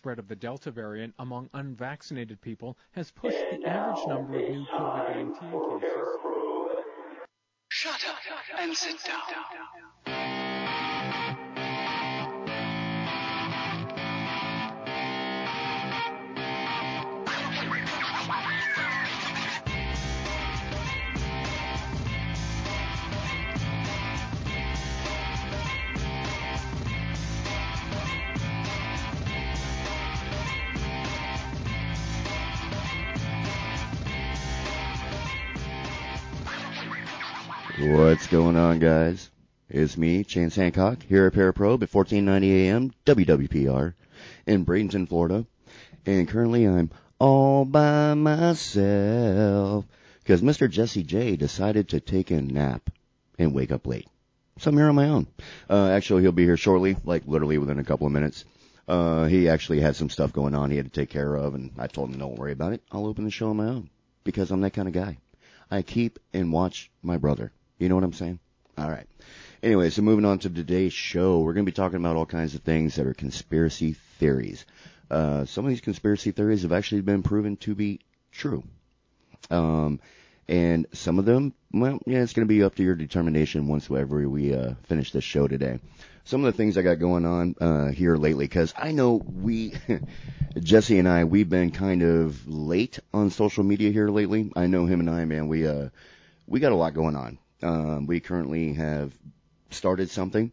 spread of the Delta variant among unvaccinated people has pushed the average number of new COVID-19 cases. Shut up and sit down. What's going on, guys? It's me, Chance Hancock, here at Paraprobe at 1490 AM, WWPR, in Bradenton, Florida. And currently I'm all by myself, because Mr. Jesse J decided to take a nap and wake up late. So I'm here on my own. Uh, actually, he'll be here shortly, like literally within a couple of minutes. Uh, he actually had some stuff going on he had to take care of, and I told him, don't worry about it. I'll open the show on my own, because I'm that kind of guy. I keep and watch my brother. You know what I'm saying? All right. Anyway, so moving on to today's show, we're going to be talking about all kinds of things that are conspiracy theories. Uh, some of these conspiracy theories have actually been proven to be true. Um, and some of them, well, yeah, it's going to be up to your determination once whenever we uh, finish this show today. Some of the things I got going on uh, here lately, because I know we, Jesse and I, we've been kind of late on social media here lately. I know him and I, man, we uh, we got a lot going on. Um, we currently have started something.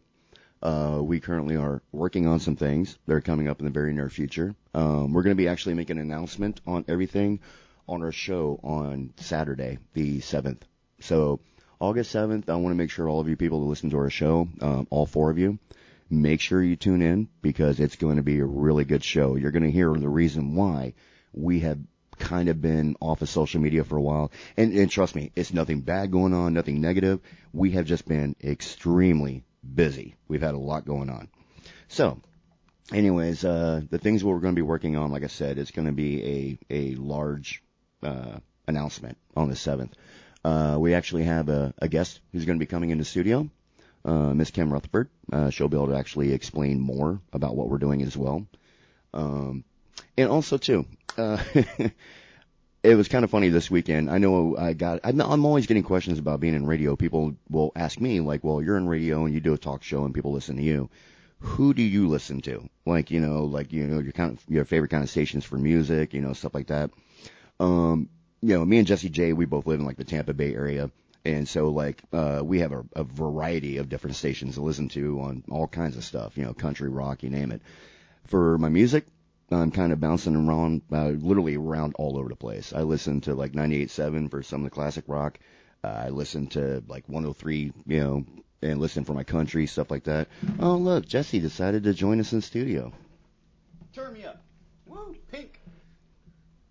Uh, we currently are working on some things that are coming up in the very near future. Um, we're going to be actually making an announcement on everything on our show on Saturday, the 7th. So August 7th, I want to make sure all of you people that listen to our show, um, all four of you, make sure you tune in because it's going to be a really good show. You're going to hear the reason why we have kind of been off of social media for a while. And, and trust me, it's nothing bad going on, nothing negative. We have just been extremely busy. We've had a lot going on. So, anyways, uh, the things we're going to be working on, like I said, it's going to be a, a large, uh, announcement on the 7th. Uh, we actually have a, a guest who's going to be coming in the studio, uh, Miss Kim Rutherford. Uh, she'll be able to actually explain more about what we're doing as well. Um, and also too, uh, it was kind of funny this weekend. I know I got, I'm, I'm always getting questions about being in radio. People will ask me like, well, you're in radio and you do a talk show and people listen to you. Who do you listen to? Like, you know, like, you know, your kind of, your favorite kind of stations for music, you know, stuff like that. Um, you know, me and Jesse J, we both live in like the Tampa Bay area. And so like, uh, we have a, a variety of different stations to listen to on all kinds of stuff, you know, country, rock, you name it. For my music, I'm kind of bouncing around, uh, literally around all over the place. I listen to like 98.7 for some of the classic rock. Uh, I listen to like 103, you know, and listen for my country, stuff like that. Oh, look, Jesse decided to join us in studio. Turn me up. Woo, pink.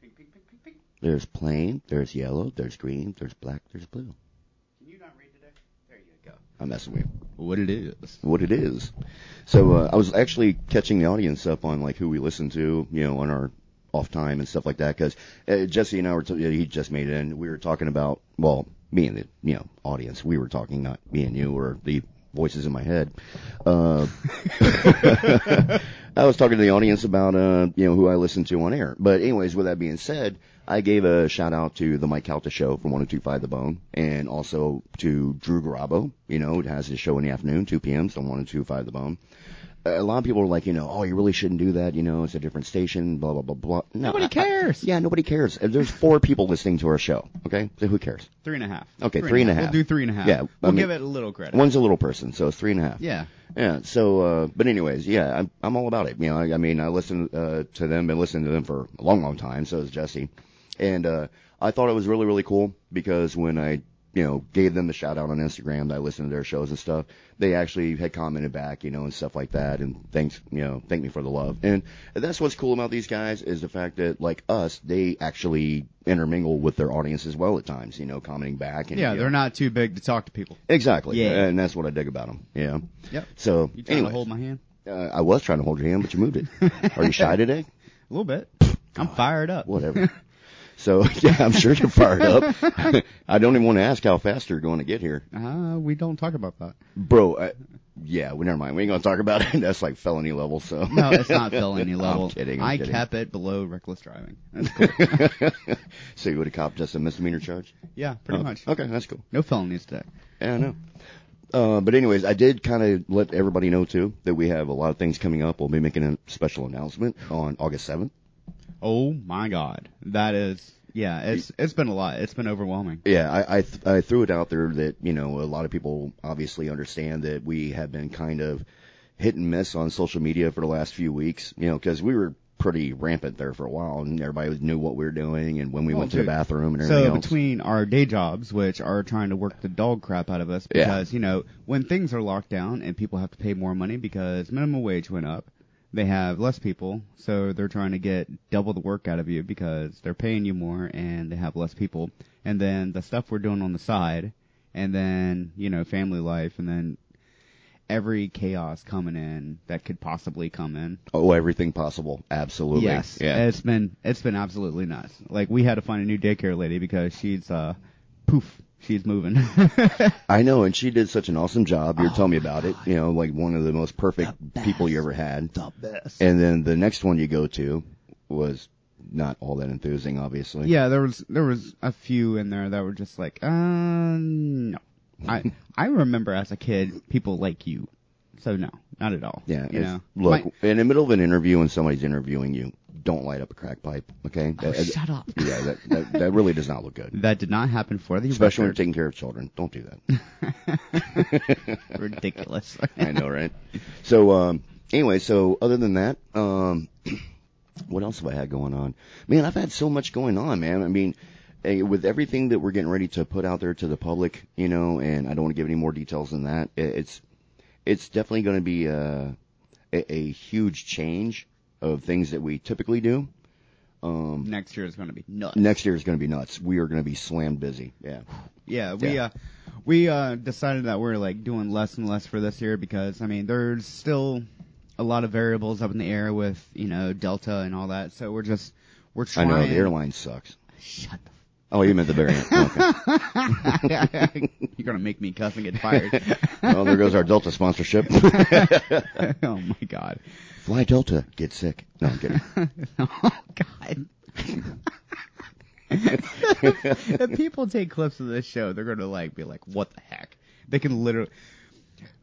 Pink, pink, pink, pink, pink. There's plain, there's yellow, there's green, there's black, there's blue. Can you not read today? There you go. I'm messing with you. What it is. what it is. So uh, I was actually catching the audience up on like who we listen to, you know, on our off time and stuff like that. Because uh, Jesse and I were, t- he just made it in. We were talking about, well, me and the you know audience. We were talking, not me and you or the voices in my head. Uh, I was talking to the audience about, uh, you know, who I listen to on air. But anyways, with that being said, I gave a shout out to the Mike Calta show from 1025 The Bone and also to Drew Garabo, you know, who has his show in the afternoon, 2 p.m. So 1025 The Bone. A lot of people are like, you know, oh, you really shouldn't do that. You know, it's a different station, blah, blah, blah, blah. No, Nobody I- I- cares. yeah, nobody cares. There's four people listening to our show. Okay. So who cares? Three and a half. Okay, three and a half. We'll do three and a half. Yeah, I We'll mean- give it a little credit. One's a little person, so it's three and a half. Yeah. Yeah. So, uh, but anyways, yeah, I'm, I'm all about it. You know, I, I mean, I listen, uh, to them, been listening to them for a long, long time. So is Jesse. And, uh, I thought it was really, really cool because when I, you know, gave them the shout out on Instagram that I listened to their shows and stuff, they actually had commented back, you know, and stuff like that and thanks, you know, thank me for the love. And that's what's cool about these guys is the fact that like us, they actually intermingle with their audience as well at times, you know, commenting back and Yeah, you know, they're not too big to talk to people. Exactly. Yeah. And that's what I dig about them. Yeah. Yep. So, You trying anyway, to hold my hand? uh, I was trying to hold your hand, but you moved it. Are you shy today? A little bit. I'm fired up. Whatever. So yeah, I'm sure you're fired up. I don't even want to ask how fast you're going to get here, Uh, we don't talk about that. bro. I, yeah, well, never mind. We ain't gonna talk about it. That's like felony level. So No, it's not felony level. I'm kidding. I'm I kidding. kept it below reckless driving. That's cool. so you would have copped just a misdemeanor charge? yeah, pretty Oh, much. Okay, that's cool. No felonies today. Yeah, I know. Uh, but anyways, I did kind of let everybody know too that we have a lot of things coming up. We'll be making a special announcement on August 7th. Oh my god, that is yeah. It's it's been a lot. It's been overwhelming. Yeah, I I, th- I threw it out there that you know a lot of people obviously understand that we have been kind of hit and miss on social media for the last few weeks. You know, because we were pretty rampant there for a while, and everybody knew what we were doing and when we Oh, went to the bathroom and everything So else. between our day jobs, which are trying to work the dog crap out of us, Yeah. because you know when things are locked down and people have to pay more money because minimum wage went up, they have less people, so they're trying to get double the work out of you because they're paying you more and they have less people. And then the stuff we're doing on the side, and then you know family life, and then every chaos coming in that could possibly come in. oh, everything possible, absolutely. Yes, Yeah. it's been it's been absolutely nuts. Like we had to find a new daycare lady because she's uh poof, she's moving. I know, and she did such an awesome job. You're telling me about it. You know, like one of the most perfect people you ever had. the best. And then the next one you go to was not all that enthusing, obviously. Yeah, there was there was a few in there that were just like, uh, no. I I remember as a kid people like you, so no, not at all. Yeah. you know. Look, My- in the middle of an interview when somebody's interviewing you, don't light up a crack pipe, okay? Oh, That- shut up. Yeah, that, that that really does not look good. That did not happen for the Especially when you're taking care of children. Don't do that. ridiculous. I know, right? So, um, anyway, so other than that, um, what else have I had going on? Man, I've had so much going on, man. I mean, eh, with everything that we're getting ready to put out there to the public, you know, and I don't want to give any more details than that. It's, it's definitely going to be a, a, a huge change of things that we typically do. Um, Next year is going to be nuts. next year is going to be nuts. We are going to be slammed busy. Yeah. Yeah, we Yeah. uh we uh decided that we're like doing less and less for this year because I mean there's still a lot of variables up in the air with, you know, Delta and all that. So we're just we're trying. I know the airline sucks. Shut Oh, you meant the variant. Okay. You're gonna make me cuss and get fired. well, there goes our Delta sponsorship. oh my god. Fly Delta, get sick. No, I'm kidding. oh god. if people take clips of this show, they're gonna like be like, "What the heck?" They can literally,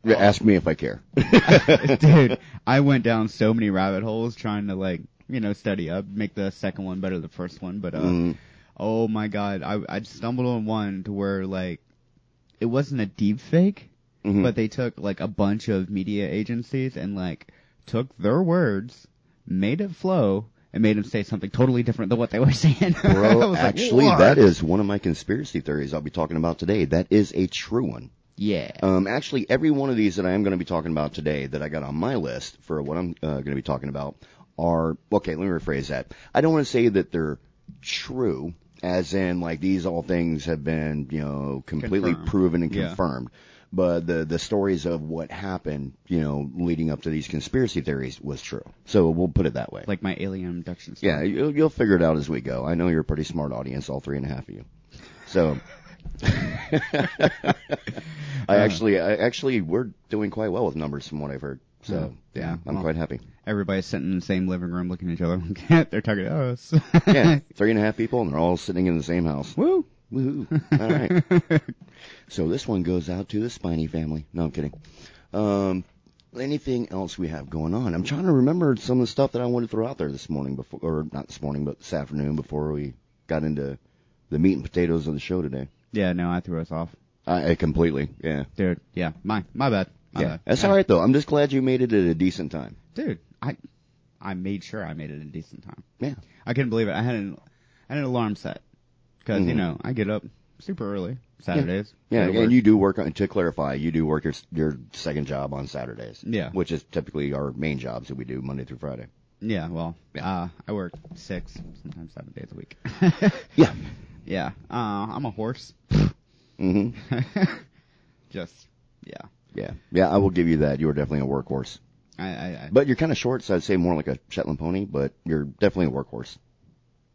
Ask me if I care. dude. I went down so many rabbit holes trying to like, you know, study up, make the second one better than the first one. But uh, Mm, oh my god, I I stumbled on one to where like, it wasn't a deep fake, mhm. but they took like a bunch of media agencies and like took their words, made it flow, and made them say something totally different than what they were saying. Bro, was like, actually, "What?" that is one of my conspiracy theories I'll be talking about today. That is a true one. yeah. Um, actually, every one of these that I am going to be talking about today that I got on my list for what I'm uh, going to be talking about are okay. Let me rephrase that. I don't want to say that they're true, as in like these all things have been you know completely Confirmed. proven and Yeah. confirmed. But the the stories of what happened, you know, leading up to these conspiracy theories was true. So we'll put it that way. like my alien abduction story. Yeah, you'll, you'll figure it out as we go. I know you're a pretty smart audience, all three and a half of you. So, I actually, I actually, we're doing quite well with numbers from what I've heard. So, Yeah, yeah, I'm well. quite happy. Everybody's sitting in the same living room looking at each other. they're talking to us. Yeah, three and a half people, and they're all sitting in the same house. Woo. Woohoo! All right. so this one goes out to the Spiny family. No, I'm kidding. Um, anything else we have going on? I'm trying to remember some of the stuff that I wanted to throw out there this morning before, or not this morning, but this afternoon before we got into the meat and potatoes of the show today. Yeah, no, I threw us off. I, I completely, yeah, Dude, yeah, my my bad. Yeah. bad. That's Yeah. all right though. I'm just glad you made it at a decent time. Dude, I I made sure I made it a decent time. Yeah. I couldn't believe it. I had an I had an alarm set because you Mhm. know I get up super early Saturdays. Yeah, work. and you do work on. To clarify, you do work your your second job on Saturdays. Yeah. which is typically our main jobs that we do Monday through Friday. Yeah, well, Yeah. uh, I work six, sometimes seven days a week. Yeah. yeah, uh, I'm a horse. mm-hmm. Just, yeah. Yeah, yeah, I will give you that. You are definitely a workhorse, I, I, I but you're kind of short, so I'd say more like a Shetland pony. But you're definitely a workhorse.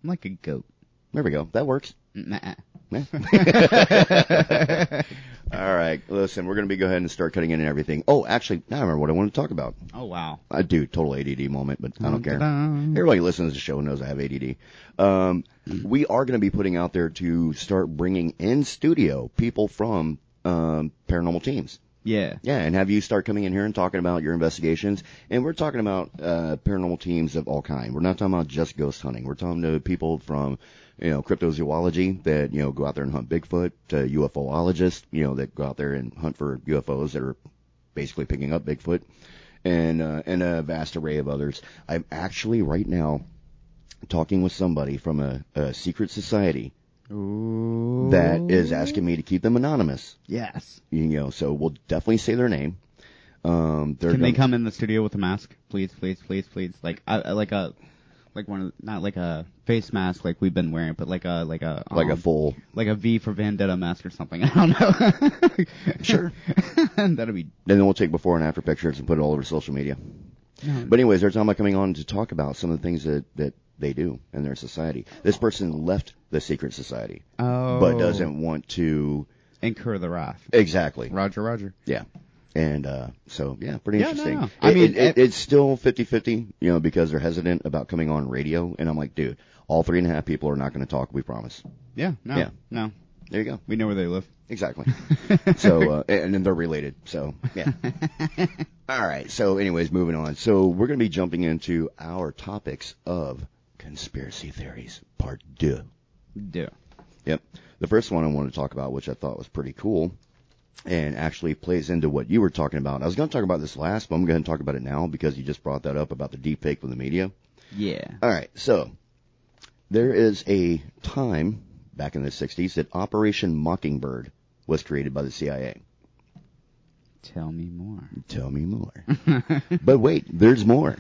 I'm like a goat. There we go. That works. Nah. All right. Listen, we're going to be go ahead and start cutting in and everything. Oh, actually, now I remember what I wanted to talk about. Oh wow. I do total ADD moment, but I don't care. Everybody who listens to the show knows I have ADD. Um, we are going to be putting out there to start bringing in studio people from um, paranormal teams. Yeah. Yeah, and have you start coming in here and talking about your investigations. And we're talking about uh, paranormal teams of all kind. We're not talking about just ghost hunting. We're talking to people from, you know, cryptozoology that you know go out there and hunt Bigfoot, to UFOologists, you know, that go out there and hunt for UFOs that are basically picking up Bigfoot, and uh, and a vast array of others. I'm actually right now talking with somebody from a, a secret society Ooh. that is asking me to keep them anonymous. Yes. You know, so we'll definitely say their name. Um, they're Can they gonna- come in the studio with a mask, please, please, please, please? Like, I, I- like a, like one of, not like a face mask like we've been wearing, but like a, like a, like a um, full? like a V for Vendetta mask or something. I don't know. Sure. That'd be. And Then we'll take before and after pictures and put it all over social media. No, But anyways, they're talking about coming on to talk about some of the things that that they do in their society. This person left the secret society, oh, but doesn't want to incur the wrath. exactly. Roger, Roger. Yeah. And uh so yeah, pretty Yeah, interesting. no. I It- mean, it, it, it- it's still 50-50, you know, because they're hesitant about coming on radio. And I'm like, dude, all three and a half people are not going to talk. We promise. Yeah, no, Yeah. no. There you go. We know where they live. Exactly. so, uh, and then they're related. So, yeah. All right. So, anyways, moving on. So, we're going to be jumping into our topics of conspiracy theories, part two. Do. Yep. The first one I wanted to talk about, which I thought was pretty cool, and actually plays into what you were talking about. I was going to talk about this last, but I'm going to talk about it now because you just brought that up about the deep fake with the media. Yeah. All right. So, there is a time back in the 60s that Operation Mockingbird was created by the CIA. Tell me more. Tell me more. but wait, there's more.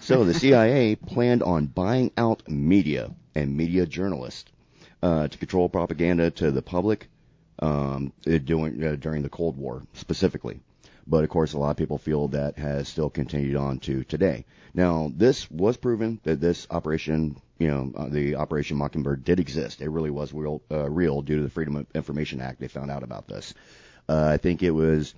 So the CIA planned on buying out media and media journalists uh, to control propaganda to the public um, during uh, during the Cold War specifically. But of course, a lot of people feel that has still continued on to today. Now, this was proven that this operation, you know, uh, the Operation Mockingbird did exist. It really was real, uh, real due to the Freedom of Information Act. They found out about this. Uh, I think it was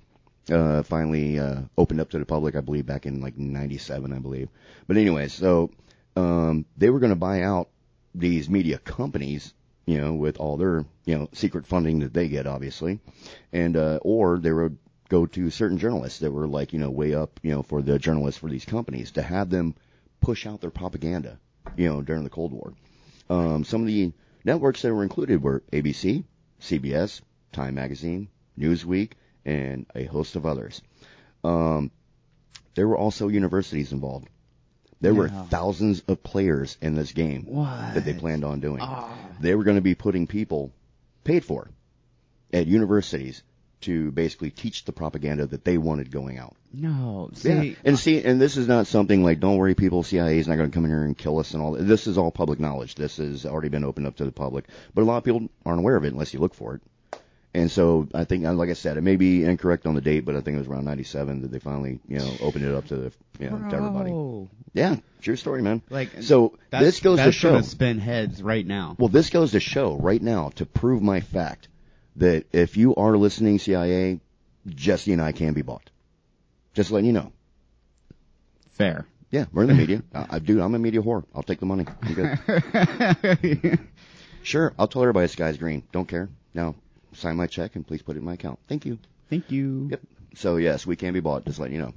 uh, finally uh, opened up to the public, I believe, back in like '97, I believe. But anyway, so um, they were going to buy out these media companies, you know, with all their you know secret funding that they get, obviously, and uh, or they would go to certain journalists that were like you know way up, you know, for the journalists for these companies to have them push out their propaganda, you know, during the Cold War. Um, some of the networks that were included were ABC, CBS, Time Magazine, Newsweek, and a host of others. Um, there were also universities involved. There were thousands of players in this game What? that they planned on doing. Oh. They were going to be putting people paid for at universities to basically teach the propaganda that they wanted going out. No. See, yeah, and see, and this is not something like, don't worry, people, CIA is not going to come in here and kill us and all. This is all public knowledge. This has already been opened up to the public, but a lot of people aren't aware of it unless you look for it. And so I think, like I said, it may be incorrect on the date, but I think it was around '97 that they finally, you know, opened it up to the, you know, to everybody. Yeah, true story, man. Like So this goes to that's show. spin heads right now. Well, this goes to show right now to prove my fact that if you are listening CIA, Jesse and I can be bought. Just letting you know. Fair. Yeah, we're in the media. I, I, dude, I'm a media whore. I'll take the money. Sure, I'll tell everybody the sky's green. Don't care. Now, sign my check and please put it in my account. Thank you. Thank you. Yep. So yes, we can be bought. Just letting you know.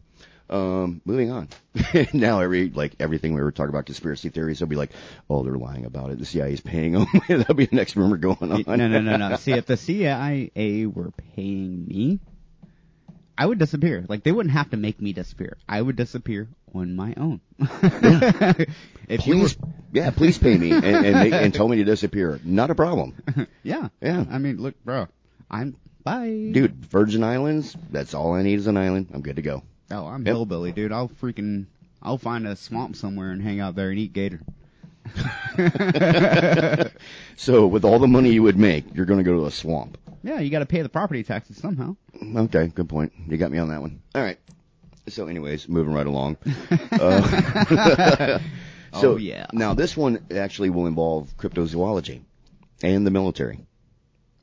Um, moving on. now every like everything we were talking about conspiracy theories, they'll be like, oh, they're lying about it. The CIA's paying them. That'll be the next rumor going on. No, no, no, no. See, if the CIA were paying me, I would disappear. Like they wouldn't have to make me disappear. I would disappear on my own. if you were, yeah, please pay me and and, make, and tell me to disappear. Not a problem, yeah, Yeah. I mean, look, bro, I'm bye, dude. Virgin Islands. That's all I need is an island. I'm good to go. Oh, I'm Yep. hillbilly, dude. I'll freaking, I'll find a swamp somewhere and hang out there and eat gator. So with all the money you would make, you're going to go to a swamp. Yeah, you got to pay the property taxes somehow. Okay, good point. You got me on that one. All right. So, anyways, moving right along. Uh, So Oh, yeah. now this one actually will involve cryptozoology and the military.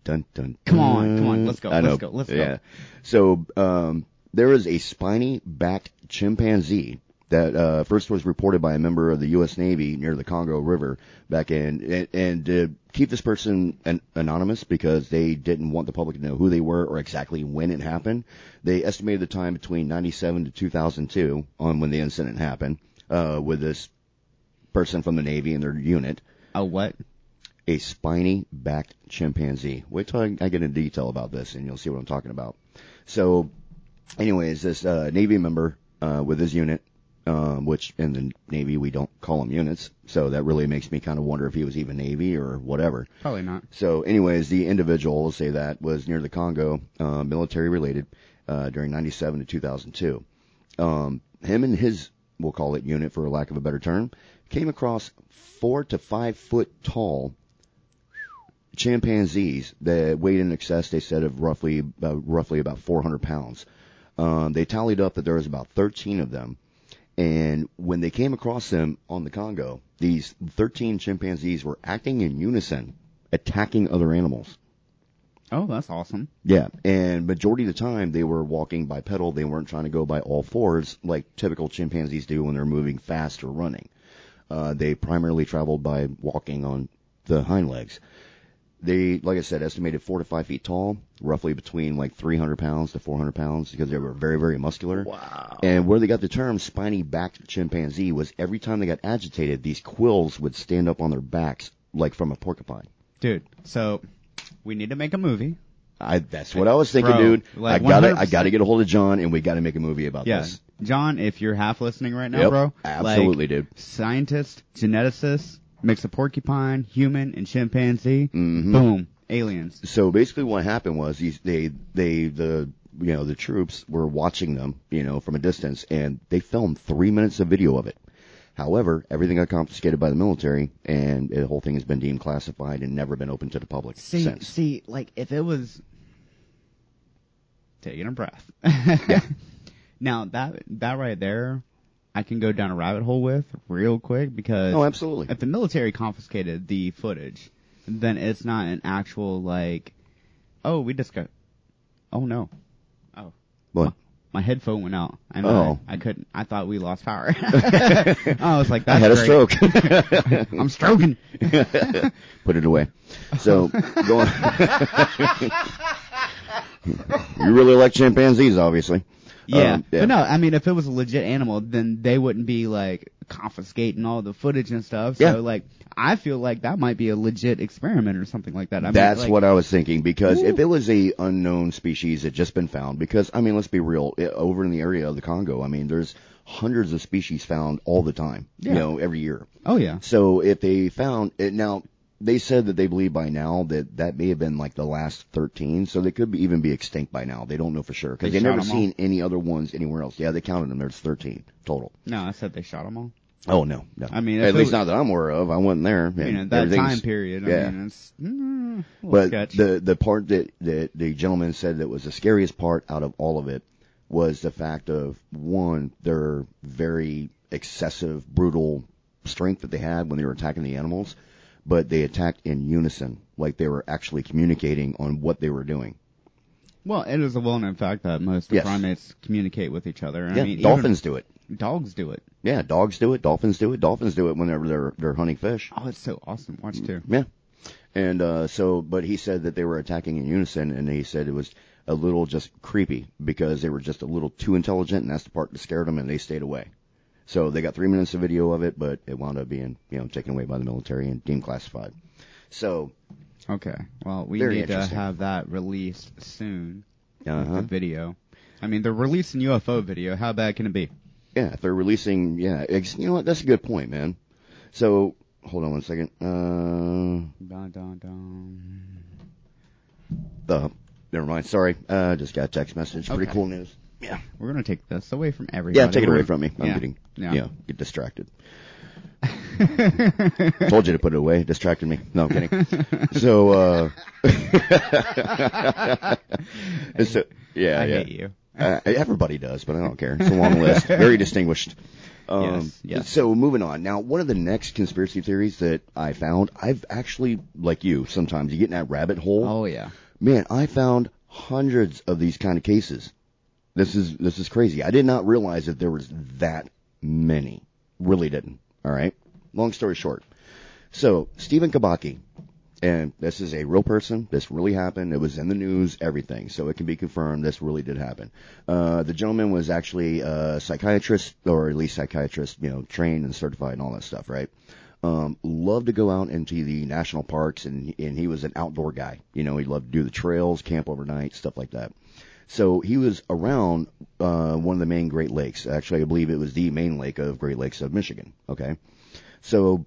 Dun dun. Come on, come on, let's go, I let's go, let's go. yeah. So um, there is a spiny-backed chimpanzee that uh, first was reported by a member of the U.S. Navy near the Congo River back in, and, and to keep this person an, anonymous because they didn't want the public to know who they were or exactly when it happened. They estimated the time between 97 to 2002 on when the incident happened uh, with this person from the Navy and their unit, A what? a spiny-backed chimpanzee. Wait till I, I get into detail about this, and you'll see what I'm talking about. So, anyways, this uh, Navy member uh, with his unit, um, which in the Navy we don't call them units, so that really makes me kind of wonder if he was even Navy or whatever. Probably not. So, anyways, the individual, we'll say that, was near the Congo, uh, military related, uh, during 97 to 2002. Um, him and his, we'll call it unit for lack of a better term, came across four to five foot tall chimpanzees that weighed in excess, they said, of roughly, uh, roughly about 400 pounds. Um, they tallied up that there was about 13 of them. And when they came across them on the Congo, these 13 chimpanzees were acting in unison, attacking other animals. Oh, that's awesome. Yeah, and majority of the time they were walking bipedal. They weren't trying to go by all fours like typical chimpanzees do when they're moving fast or running. Uh, they primarily traveled by walking on the hind legs. They, like I said, estimated four to five feet tall, roughly between like 300 pounds to 400 pounds because they were very, very muscular. Wow. And where they got the term spiny-backed chimpanzee was every time they got agitated, these quills would stand up on their backs like from a porcupine. Dude, so we need to make a movie. I, that's what I was thinking, Bro, dude. like I gotta, I 100%. gotta get a hold of John, and we gotta make a movie about Yeah. this. John, if you're half listening right now, Yep, bro. absolutely, like, dude. Scientist, geneticist, mix of porcupine, human, and chimpanzee. Mhm. Boom. Aliens. So basically, what happened was these, they, they, the, you know, the troops were watching them, you know, from a distance, and they filmed three minutes of video of it. However, everything got confiscated by the military, and the whole thing has been deemed classified and never been open to the public See, since. see, like if it was taking a breath. Yeah. Now that that right there, I can go down a rabbit hole with real quick because Oh, absolutely. if the military confiscated the footage, then it's not an actual like, oh, we just got, oh no, oh, What? my headphone went out. and Oh. I, I couldn't. I thought we lost power. I was like, I had a stroke. I'm stroking. Put it away. So, go on. you really like chimpanzees, obviously. Yeah. Um, yeah. But no, I mean, if it was a legit animal, then they wouldn't be like confiscating all the footage and stuff. So Yeah. like, I feel like that might be a legit experiment or something like that. I mean, That's like, what I was thinking because if it was a unknown species that just been found, because I mean, let's be real, i- over in the area of the Congo, I mean, there's hundreds of species found all the time, Yeah. you know, every year. Oh yeah. So if they found it now, they said that they believe by now that that may have been like the last 13, so they could be, even be extinct by now. They don't know for sure because They they shot never 'em all? seen any other ones anywhere else. Yeah, they counted them. There's 13 total. No, I said they shot them all. Oh no, no. I mean, at least was- not that I'm aware of. I wasn't there. You know, that time period. I yeah. mean, it's mm, But sketch. the the part that, that the gentleman said that was the scariest part out of all of it was the fact of one, their very excessive, brutal strength that they had when they were attacking the animals, but they attacked in unison, like they were actually communicating on what they were doing. well, it is a well-known fact that most Yes. primates communicate with each other. I yeah, mean, dolphins do it. dogs do it. Yeah, dogs do it. Dolphins do it. Dolphins do it whenever they're they're hunting fish. Oh, it's so awesome. Watch too. Yeah. And uh so but he said that they were attacking in unison and he said it was a little just creepy because they were just a little too intelligent and that's the part that scared them and they stayed away. So they got three minutes of video of it, but it wound up being, you know, taken away by the military and deemed classified. So, Okay. Well, we need to have that released soon. uh The video. I mean, they're releasing UFO video. How bad can it be? yeah, if they're releasing, yeah, you know what? That's a good point, man. So, hold on one second. Uh, Dun, dun, dun. uh never mind. Sorry. Uh, just got a text message. Pretty cool news. Yeah. We're gonna take this away from everybody. Yeah, take it away from me. I'm yeah. getting, Yeah. yeah, get distracted. Told you to put it away. Distracted me. No, I'm kidding. so, uh, so, yeah, I yeah. hate you. Uh, everybody does, but I don't care. It's a long list. Very distinguished. Um, Yes, yes. So moving on. Now, one of the next conspiracy theories that I found, I've actually, like you, sometimes you get in that rabbit hole. Oh yeah. Man, I found hundreds of these kind of cases. This is this is crazy. I did not realize that there was that many. Really didn't. All right. Long story short. So Stephen Kubacki, and this is a real person. This really happened. It was in the news, everything. So it can be confirmed. This really did happen. Uh, the gentleman was actually a psychiatrist, or at least psychiatrist, you know, trained and certified and all that stuff, right? Um, loved to go out into the national parks, and and he was an outdoor guy. You know, he loved to do the trails, camp overnight, stuff like that. So he was around uh, one of the main Great Lakes. Actually, I believe it was the main lake of Great Lakes of Michigan. Okay, so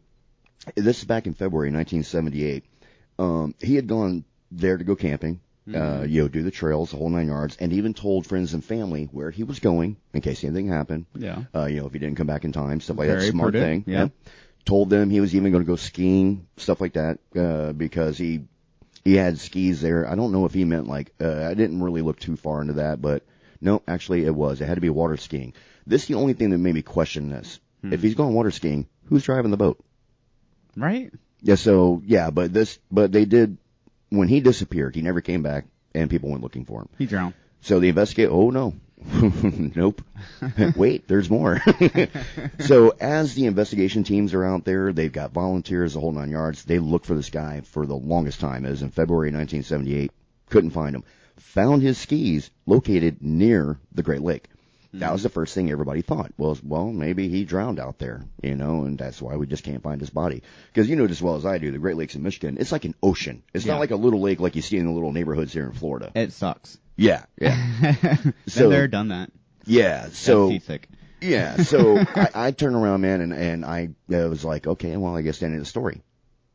this is back in February 1978. Um, he had gone there to go camping, uh, you know, do the trails, the whole nine yards, and even told friends and family where he was going in case anything happened. Yeah. Uh, you know, if he didn't come back in time, stuff like that. Very Smart prudent, thing. yeah. Told them he was even going to go skiing, stuff like that, uh, because he he had skis there. I don't know if he meant like uh, I didn't really look too far into that, but no, actually it was. It had to be water skiing. This is the only thing that made me question this. Hmm. If he's going water skiing, who's driving the boat? Right. Yeah, so yeah, but this but they did when he disappeared, he never came back and people went looking for him. He drowned. So they investigate, oh no. nope. Wait, there's more. so as the investigation teams are out there, they've got volunteers, the whole nine yards. They look for this guy for the longest time. It was in February 1978. Couldn't find him. Found his skis located near the Great Lake. That was the first thing everybody thought was, well, maybe he drowned out there, you know, and that's why we just can't find his body. Because you know as well as I do, the Great Lakes in Michigan, it's like an ocean. It's Yeah. not like a little lake like you see in the little neighborhoods here in Florida. It sucks. Yeah, yeah, So- there, done that. yeah. That's So seasick. yeah, so I, I turned around, man, and and I uh, was like, okay, well, I guess the end of the story.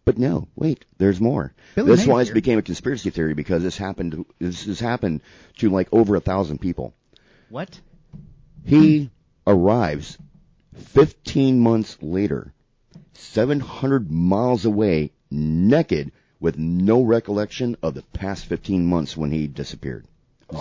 But no, wait, there's more. Billy This why it became a conspiracy theory because this happened. This has happened to like over a thousand people. What? He arrives 15 months later, 700 miles away, naked, with no recollection of the past 15 months when he disappeared.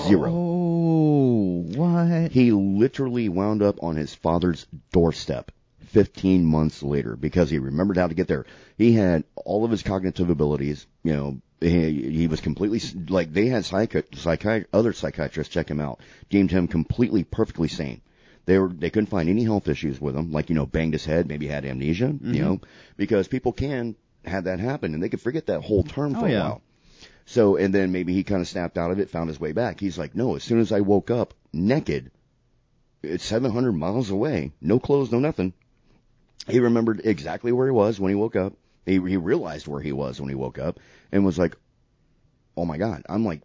Zero. Oh, what? He literally wound up on his father's doorstep 15 months later because he remembered how to get there. He had all of his cognitive abilities, you know, he, he was completely, like, they had psychi- psychi- other psychiatrists check him out, deemed him completely, perfectly sane. They were, they couldn't find any health issues with him, like, you know, banged his head, maybe had amnesia, you mm-hmm. know, because people can have that happen and they could forget that whole term Oh, for a yeah. while. So, and then maybe he kind of snapped out of it, found his way back. He's like, no, as soon as I woke up naked, it's 700 miles away, no clothes, no nothing. He remembered exactly where he was when he woke up. He, he realized where he was when he woke up and was like, oh my God, I'm like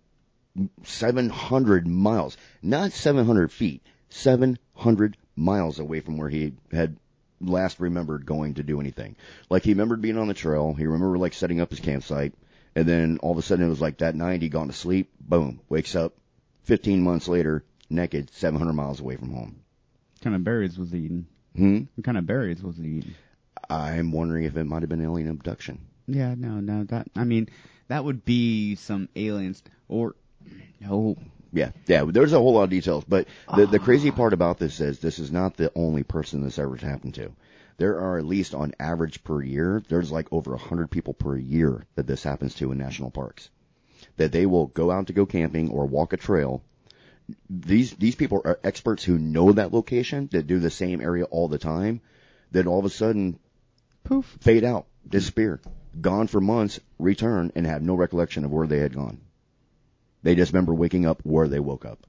700 miles, not 700 feet, 700 miles away from where he had last remembered going to do anything. Like he remembered being on the trail. He remembered like setting up his campsite. And then all of a sudden it was like that night he gone to sleep. Boom. Wakes up 15 months later, naked, 700 miles away from home. Kind of berries was eating? Hmm? What kind of berries was he eating? I'm wondering if it might have been alien abduction. Yeah, no, no, that, I mean, that would be some aliens, or, no, Yeah, yeah. There's a whole lot of details, but the the crazy part about this is this is not the only person this ever happened to. There are at least on average per year, there's like over a hundred people per year that this happens to in national parks. That they will go out to go camping or walk a trail. These these people are experts who know that location that do the same area all the time. Then all of a sudden poof. fade out, disappear, gone for months, return, and have no recollection of where they had gone. They just remember waking up where they woke up.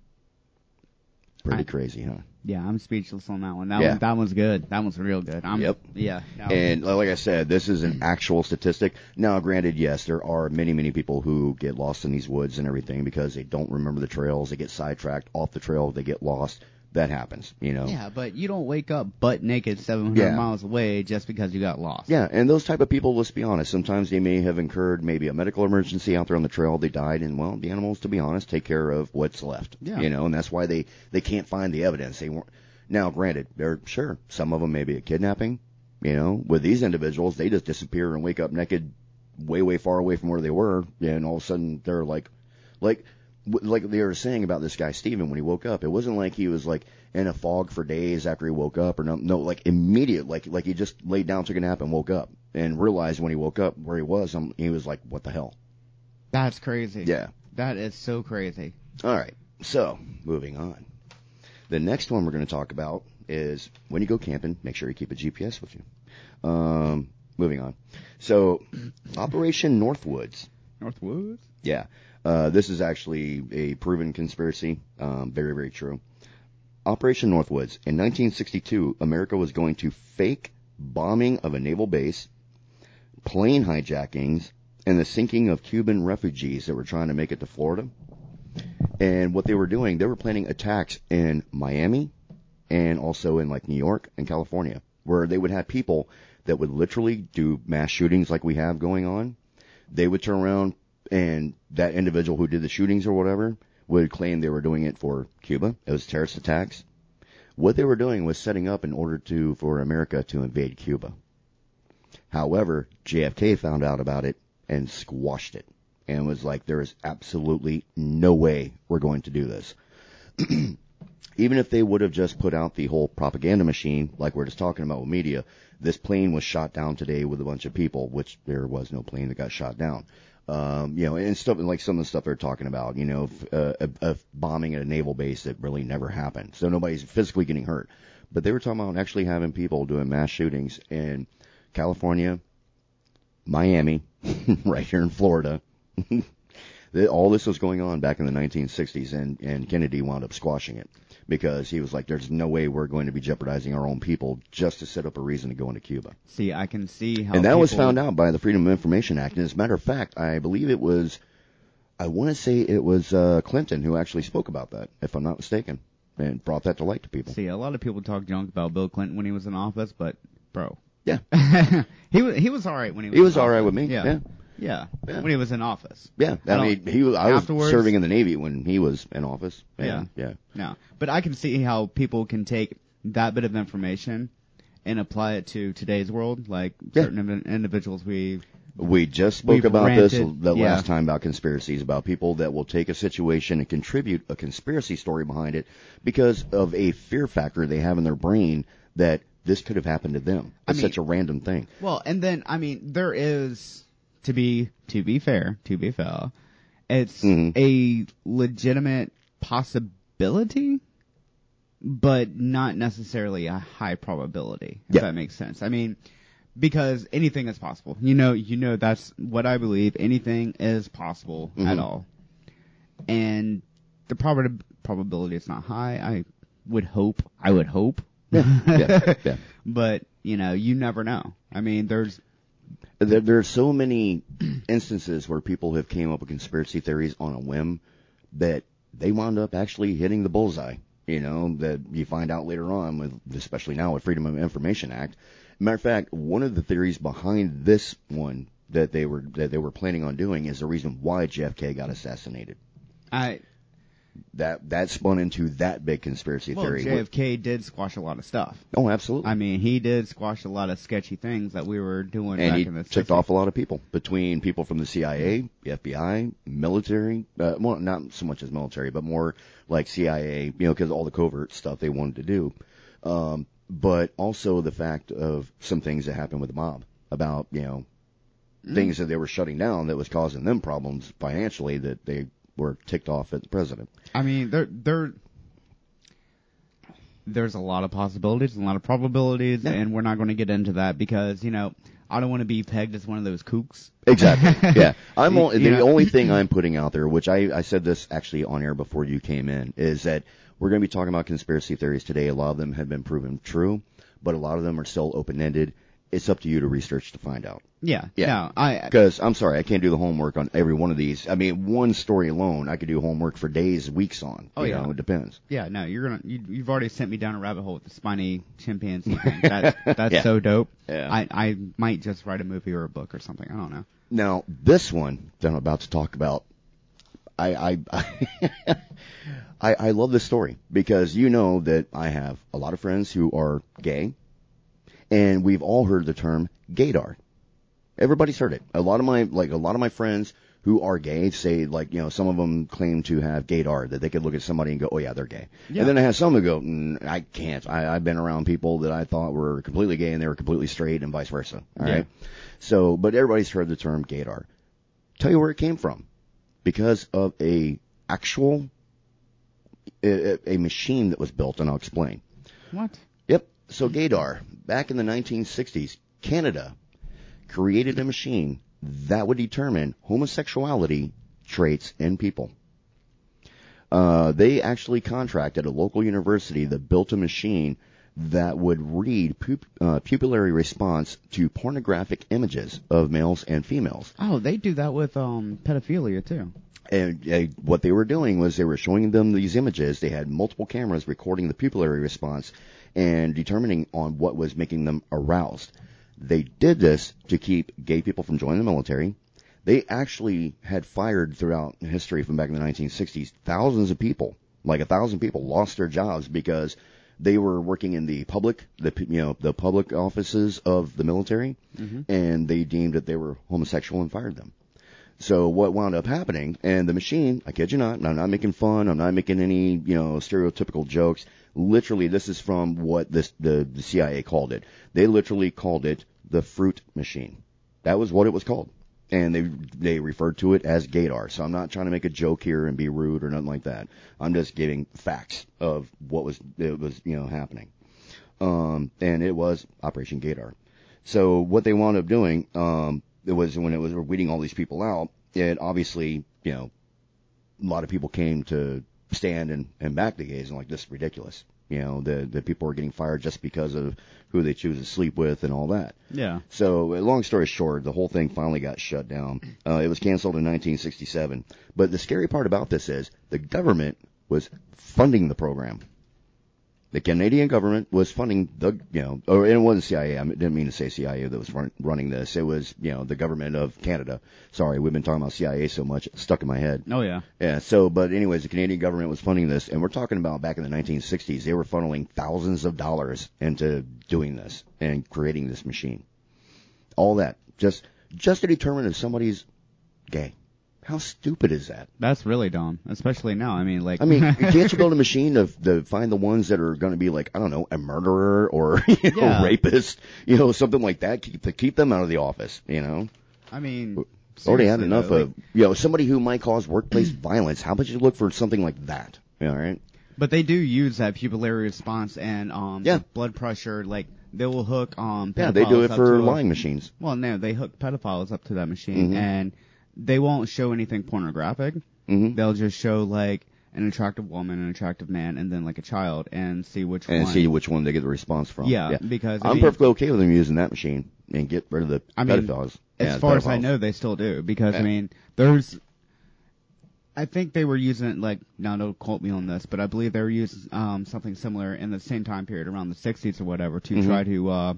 Pretty I- crazy, huh? Yeah, I'm speechless on that one. That Yeah. one, that one's good. That one's real good. I'm, Yep. Yeah. And like I said, this is an actual statistic. Now, granted, yes, there are many, many people who get lost in these woods and everything because they don't remember the trails. They get sidetracked off the trail. They get lost. That happens, you know. Yeah, but you don't wake up butt naked 700 Yeah. miles away just because you got lost. Yeah, and those type of people, let's be honest, sometimes they may have incurred maybe a medical emergency out there on the trail. They died, and well, the animals, to be honest, take care of what's left. Yeah. You know, and that's why they they can't find the evidence. They weren't. Now, granted, they're sure some of them may be a kidnapping. You know, with these individuals, they just disappear and wake up naked, way way far away from where they were, and all of a sudden they're like, like. W- Like they were saying about this guy Steven when he woke up, it wasn't like he was like in a fog for days after he woke up, or no, no, like immediate, like like he just laid down, took a nap, and woke up, and realized when he woke up where he was, um, he was like, "What the hell?" That's crazy. Yeah. That is so crazy. All right. So moving on. The next one we're going to talk about is when you go camping, make sure you keep a GPS with you. Um, moving on. So Operation Northwoods. Northwoods? Yeah. Uh, this is actually a proven conspiracy. Um, very, very true. Operation Northwoods. In 1962, America was going to fake bombing of a naval base, plane hijackings, and the sinking of Cuban refugees that were trying to make it to Florida. And what they were doing, they were planning attacks in Miami and also in like New York and California, where they would have people that would literally do mass shootings like we have going on. They would turn around and that individual who did the shootings or whatever would claim they were doing it for Cuba. It was terrorist attacks. What they were doing was setting up in order to for America to invade Cuba. However, JFK found out about it and squashed it and was like, there is absolutely no way we're going to do this. Even if they would have just put out the whole propaganda machine, like we're just talking about with media, this plane was shot down today with a bunch of people, which there was no plane that got shot down. Um, you know, and stuff like some of the stuff they're talking about, you know, f- uh, of, of bombing at a naval base that really never happened. So nobody's physically getting hurt. But they were talking about actually having people doing mass shootings in California, Miami, right here in Florida. All this was going on back in the 1960s, and, and Kennedy wound up squashing it because he was like, "There's no way we're going to be jeopardizing our own people just to set up a reason to go into Cuba." See, I can see how. and that was found out by the Freedom of Information Act. And as a matter of fact, I believe it was, I want to say it was uh, Clinton who actually spoke about that, if I'm not mistaken, and brought that to light to people. See, a lot of people talk junk about Bill Clinton when he was in office, but bro, Yeah. he was he was all right when he was. He was all right with me. Yeah. Yeah. Yeah, Yeah. when he was in office. Yeah, I I, mean, he was, I was serving in the Navy when he was in office. and, yeah, No, but I can see how people can take that bit of information and apply it to today's world, like Yeah. certain individuals we. We just spoke about this the yeah. last time about conspiracies, about people that will take a situation and contribute a conspiracy story behind it because of a fear factor they have in their brain that this could have happened to them. I mean- such a random thing. Well, and then I mean, there is to be to be fair, to be fair, it's Mhm. a legitimate possibility, but not necessarily a high probability. If Yeah. that makes sense. I mean, because anything is possible. You know, you know that's what I believe. Anything is possible at Mhm. all, and the prob- probability is not high. I would hope. I would hope. yeah, yeah. But you know, you never know. I mean, there's There, there are so many instances where people have came up with conspiracy theories on a whim that they wound up actually hitting the bullseye. You know that you find out later on, with especially now with Freedom of Information Act. Matter of fact, one of the theories behind this one that they were that they were planning on doing is the reason why JFK got assassinated. I That that spun into that big conspiracy well, theory. JFK did squash a lot of stuff. oh, absolutely. I mean, he did squash a lot of sketchy things that we were doing and back he in the ticked 60s. off a lot of people between people from the CIA, the FBI, military. Uh, well, not so much as military, but more like CIA. You know, because all the covert stuff they wanted to do. Um, but also the fact of some things that happened with the mob about you know Mm. things that they were shutting down that was causing them problems financially that they were ticked off at the president. I mean, there there there's a lot of possibilities, and a lot of probabilities, Yeah. and we're not going to get into that because you know I don't want to be pegged as one of those kooks. Exactly. Yeah. I'm only, the know- only thing I'm putting out there, which I, I said this actually on air before you came in, is that we're going to be talking about conspiracy theories today. A lot of them have been proven true, but a lot of them are still open ended. It's up to you to research to find out. Yeah, Yeah. No, I Because I'm sorry, I can't do the homework on every one of these. I mean, one story alone, I could do homework for days, weeks on. Oh, you yeah. know, it depends. yeah no, you're gonna you, you've already sent me down a rabbit hole with the spiny chimpanzee thing. That's that's Yeah. so dope. Yeah. I I might just write a movie or a book or something. I don't know. Now, this one that I'm about to talk about, I I I, I, I love this story because you know that I have a lot of friends who are gay, and we've all heard the term gaydar. Everybody's heard it. A lot of my like a lot of my friends who are gay say like you know some of them claim to have gaydar that they could look at somebody and go oh yeah they're gay Yeah. and then I have some who go mm, I can't I, I've been around people that I thought were completely gay and they were completely straight and vice versa all right Yeah. so but everybody's heard the term gaydar tell you where it came from because of a actual a, a machine that was built and I'll explain What? So Gaydar, back in the 1960s, Canada created a machine that would determine homosexuality traits in people. Uh, they actually contracted a local university that built a machine that would read pup- uh, pupillary response to pornographic images of males and females. Oh, they do that with um pedophilia too. And uh, what they were doing was they were showing them these images. They had multiple cameras recording the pupillary response and determining on what was making them aroused. They did this to keep gay people from joining the military. They actually had fired throughout history from back in the 1960s thousands of people, like a thousand people lost their jobs because they were working in the public, the you know the public offices of the military, mm-hmm. and they deemed that they were homosexual and fired them. So what wound up happening, and the machine, I kid you not, and I'm not making fun, I'm not making any, you know, stereotypical jokes. Literally, this is from what this, the, the CIA called it. They literally called it the fruit machine. That was what it was called. And they, they referred to it as Gaydar. So I'm not trying to make a joke here and be rude or nothing like that. I'm just giving facts of what was, it was, you know, happening. Um, and it was Operation Gaydar. So what they wound up doing, um, it was when it was weeding all these people out, it obviously, you know, a lot of people came to stand and, and back the gays and like this is ridiculous. You know, the the people are getting fired just because of who they choose to sleep with and all that. Yeah. So, long story short, the whole thing finally got shut down. Uh, it was canceled in 1967. But the scary part about this is the government was funding the program. The Canadian government was funding the, you know, or it wasn't CIA. I didn't mean to say CIA that was run, running this. It was, you know, the government of Canada. Sorry, we've been talking about CIA so much, it's stuck in my head. Oh yeah. Yeah, so, but anyways, the Canadian government was funding this, and we're talking about back in the 1960s, they were funneling thousands of dollars into doing this and creating this machine. All that, just, just to determine if somebody's gay. How stupid is that? That's really dumb, especially now. I mean, like. I mean, can't you build a machine to, to find the ones that are going to be like, I don't know, a murderer or, you know, Yeah. rapist, you know, something like that, keep, to keep them out of the office, you know? I mean. already had enough though, of you know somebody who might cause workplace violence. How about you look for something like that? You know, all right? But they do use that pupillary response and um Yeah. blood pressure. Like they will hook um. Yeah, they do it for lying machines. Well, no, they hook pedophiles up to that machine, Mhm. and they won't show anything pornographic. hmm They'll just show like an attractive woman, an attractive man, and then like a child, and see which one. And one. see which one they get the response from. Yeah, because I I'm mean, perfectly okay with them using that machine and get rid of the I mean, pedophiles. As Yeah, far as I know, they still do because I mean, there's. I think they were using it like now don't quote me on this, but I believe they were using um, something similar in the same time period around the 60s or whatever to Mhm. try to uh,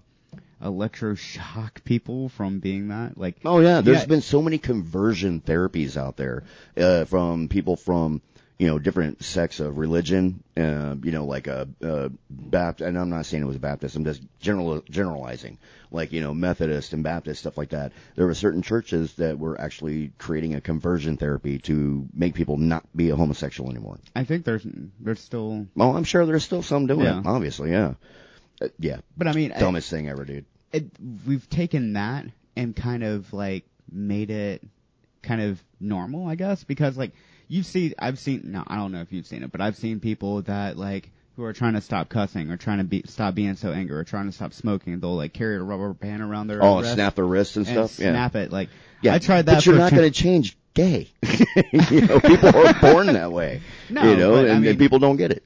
electroshock people from being that. Like, Oh yeah, there's Yeah. been so many conversion therapies out there uh, from people from you know different sects of religion. Uh, you know, like a, a Baptist, and I'm not saying it was a Baptist. I'm just general generalizing, like you know Methodist and Baptist stuff like that. There were certain churches that were actually creating a conversion therapy to make people not be a homosexual anymore. I think there's there's still, Well, I'm sure there's still some doing Yeah. it. Obviously, yeah, uh, yeah. but I mean, I- Dumbest thing ever, dude. it, we've taken that and kind of like made it kind of normal, I guess, because like you've see, I've seen, no, I don't know if you've seen it, but I've seen people that like who are trying to stop cussing or trying to be stop being so angry or trying to stop smoking. They'll like carry a rubber band around their Oh, wrist snap their wrists and, and stuff. Yeah. snap it. Like Yeah, I tried that. But you're not ten- going to change gay. you know, people are born that way. No, you know, but, I mean- and people don't get it.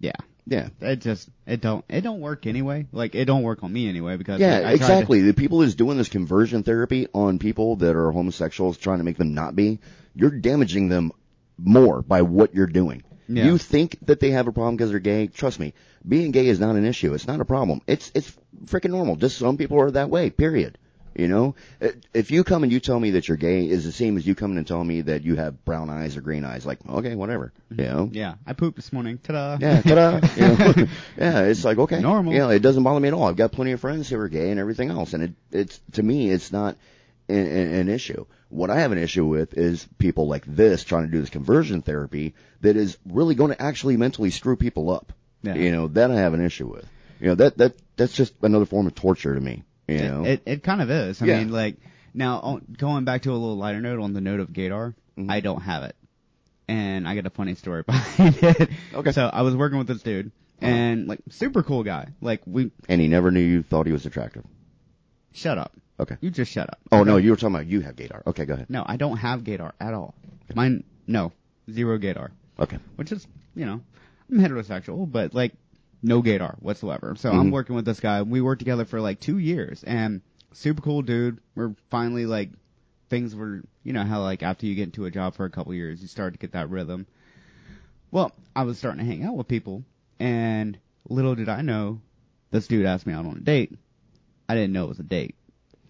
Yeah, Yeah. it just it don't it don't work anyway. Like it don't work on me anyway because Yeah, like, I tried to- exactly. The people is doing this conversion therapy on people that are homosexuals, trying to make them not be, you're damaging them more by what you're doing. Yeah. You think that they have a problem because they're gay? Trust me, being gay is not an issue. It's not a problem. It's it's freaking normal. Just some people are that way. Period. You know, Uh, if you come and you tell me that you're gay, is the same as you coming and telling me that you have brown eyes or green eyes. Like, okay, whatever. You know. Yeah, I pooped this morning. Ta-da! Yeah, ta-da. You know? yeah, it's like okay, Normal. Yeah, it doesn't bother me at all. I've got plenty of friends who are gay and everything else, and it, it's to me, it's not. an, an, an issue. What I have an issue with is people like this trying to do this conversion therapy that is really going to actually mentally screw people up. Yeah. You know, that I have an issue with. You know, that, that, that's just another form of torture to me. You know? It, it, it kind of is. I Yeah. mean, like, now, on- going back to a little lighter note on the note of Gaydar, Mhm. I don't have it. And I got a funny story behind it. Okay. So I was working with this dude, and, like, super cool guy. Like, we, and he never knew you thought he was attractive. shut up. Okay. You just shut up. Oh Okay? no, you were talking about you have gaydar. Okay, go ahead. No, I don't have Gaydar at all. Mine, no. Zero Gaydar. Okay. which is, you know, I'm heterosexual, but like no gaydar whatsoever. So I'm Mhm. working with this guy. We worked together for like two years and super cool dude. We're finally like, things were, you know, how like after you get into a job for a couple years, you start to get that rhythm. Well, I was starting to hang out with people and little did I know this dude asked me out on a date. I didn't know it was a date.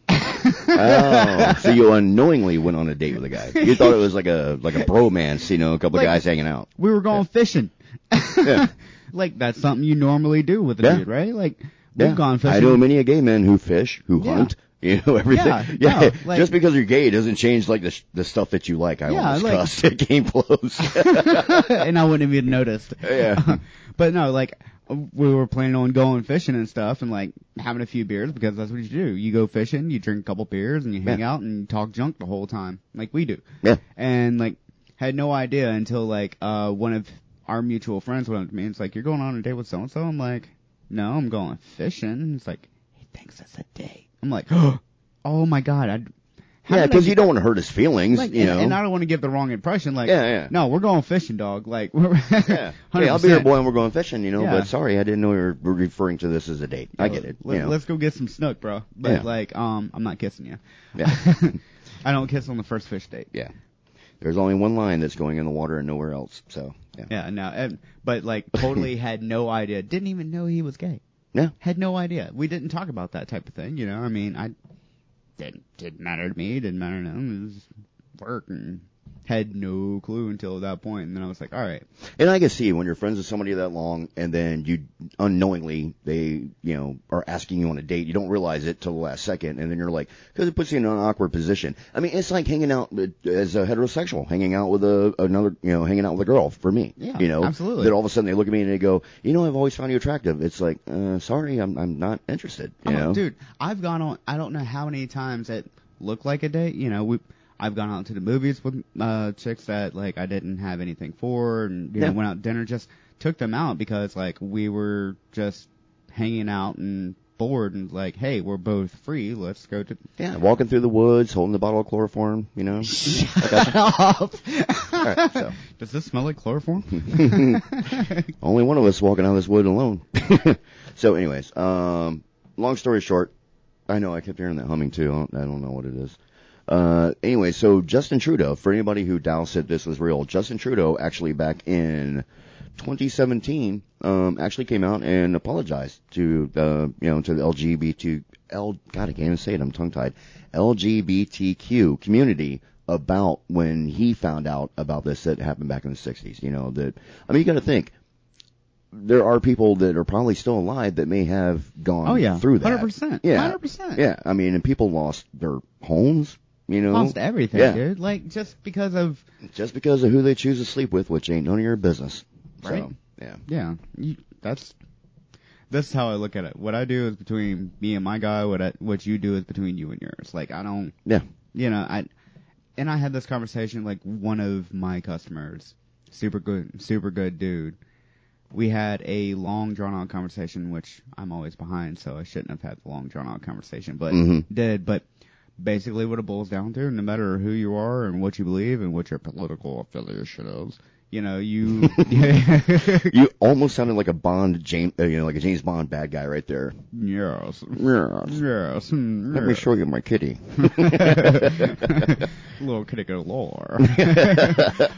Oh, so you unknowingly went on a date with a guy. You thought it was like a like a bromance, you know, a couple Like- of guys hanging out. We were going fishing. Yeah. like that's something you normally do with a Yeah. dude, right? Like we've Yeah. gone fishing. I know many a gay men who fish, who Yeah. hunt, you know, everything. Yeah, no, like- Just because you're gay doesn't change like the sh- the stuff that you like. I Yeah, almost like- cussed at game close. and I wouldn't have even noticed. Yeah. but no, like we were planning on going fishing and stuff, and like having a few beers because that's what you do. You go fishing, you drink a couple beers, and you hang Yeah. out and talk junk the whole time, like we do. yeah. And like had no idea until like uh one of our mutual friends went up to me and it's like, "You're going on a date with so and so." I'm like, "No, I'm going fishing." It's like, "He thinks it's a date." I'm like, "Oh my god!" I how Yeah, because you don't want to hurt his feelings, like, you and, know. and I don't want to give the wrong impression. Like, Yeah, yeah. no, we're going fishing, dog. Like, we're yeah. Hey, I'll be your boy and we're going fishing, you know, Yeah. but sorry, I didn't know you were referring to this as a date. I get it. Let, you know. us go get some snook, bro. But Yeah. like, um, I'm not kissing you. Yeah. I don't kiss on the first fish date. Yeah. There's only one line that's going in the water and nowhere else. So, yeah. Yeah, no, and, but like, totally had no idea. Didn't even know he was gay. Yeah. Had no idea. We didn't talk about that type of thing, you know. I mean, I didn't didn't matter to me. Didn't matter to him. It was work and had no clue until that. And then I was like, all right, And I can see when you're friends with somebody that long and then you unknowingly, they, you know, are asking you on a date. You don't realize it till the last second and then you're like, cause it puts you in an awkward position. I mean, it's like hanging out as a heterosexual, hanging out with a, another, you know, hanging out with a girl for me. Yeah, You know, absolutely. that all of a sudden they look at me and they go, you know, I've always found you attractive. It's like, uh, sorry, I'm, I'm not interested. You Oh, know? dude, I've gone on. I don't know how many times it looked like a date. You know, we. I've gone out to the movies with uh chicks that like I didn't have anything for, and you Yeah. know went out to dinner. Just took them out because like we were just hanging out and bored, and like, hey, we're both free. Let's go to. Yeah, walking through the woods, holding the bottle of chloroform, you know. Shut up. right, so. Does this smell like chloroform? Only one of us walking out of this wood alone. so, anyways, um, long story short, I know I kept hearing that humming too. I don't, I don't know what it is. Uh, anyway, so Justin Trudeau, for anybody who doubts that this was real, Justin Trudeau actually back in 2017, um, actually came out and apologized to the, you know, to the LGBT, L, God, I can't even say it, I'm tongue tied, LGBTQ community about when he found out about this that happened back in the 60s, you know, that, I mean, you gotta think, there are people that are probably still alive that may have gone Oh yeah, through that. Hundred percent. Yeah. Hundred percent. Yeah, I mean, and people lost their homes, you know, Lost everything, Yeah. dude. Like just because of just because of who they choose to sleep with, which ain't none of your business. Right. So, yeah. Yeah, you, that's that's how I look at it. What I do is between me and my guy. What I, what you do is between you and yours. Like I don't, Yeah. you know, I and I had this conversation like one of my customers, super good, super good dude. We had a long drawn out conversation, which I'm always behind, so I shouldn't have had the long drawn out conversation, but Mhm. did. But basically, what it boils down to, no matter who you are and what you believe and what your political affiliation is, you know, you You almost sounded like a Bond, James, uh, you know, like a James Bond bad guy right there. Yes. Yes. Yes. Let me show you my kitty. Little kitty galore.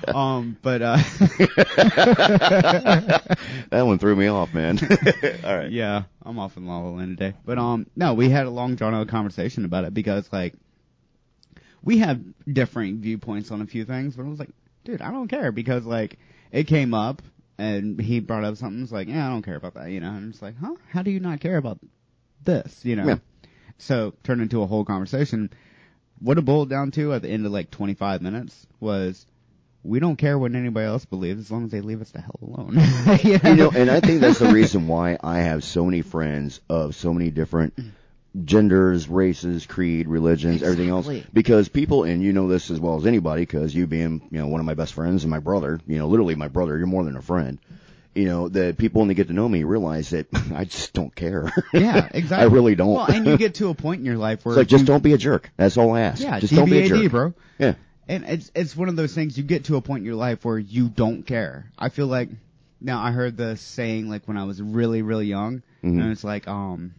um, but uh that one threw me off, man. All right. yeah, I'm off in La La Land today. But um, no, we had a long drawn out conversation about it because like we have differing viewpoints on a few things. But I was like, dude, I don't care because like it came up and he brought up something. It's like, yeah, I don't care about that, you know. And just like, huh? How do you not care about this, you know? Yeah. So turned into a whole conversation. what it boiled down to at the end of like 25 minutes was we don't care what anybody else believes as long as they leave us the hell alone. you You know, and I think that's the reason why I have so many friends of so many different genders, races, creed, religions, everything else. Because people, and you know this as well as anybody, because you being, you know, one of my best friends and my brother, you know, literally my brother, you're more than a friend. You know, that people when they get to know me realize that I just don't care. yeah, exactly. I really don't. Well, and you get to a point in your life where It's like, just you- don't be a jerk. That's all I ask. Yeah, just don't be a jerk. bro. Yeah. And it's it's one of those things you get to a point in your life where you don't care. I feel like now I heard the saying like when I was really really young, Mhm. and it's like um,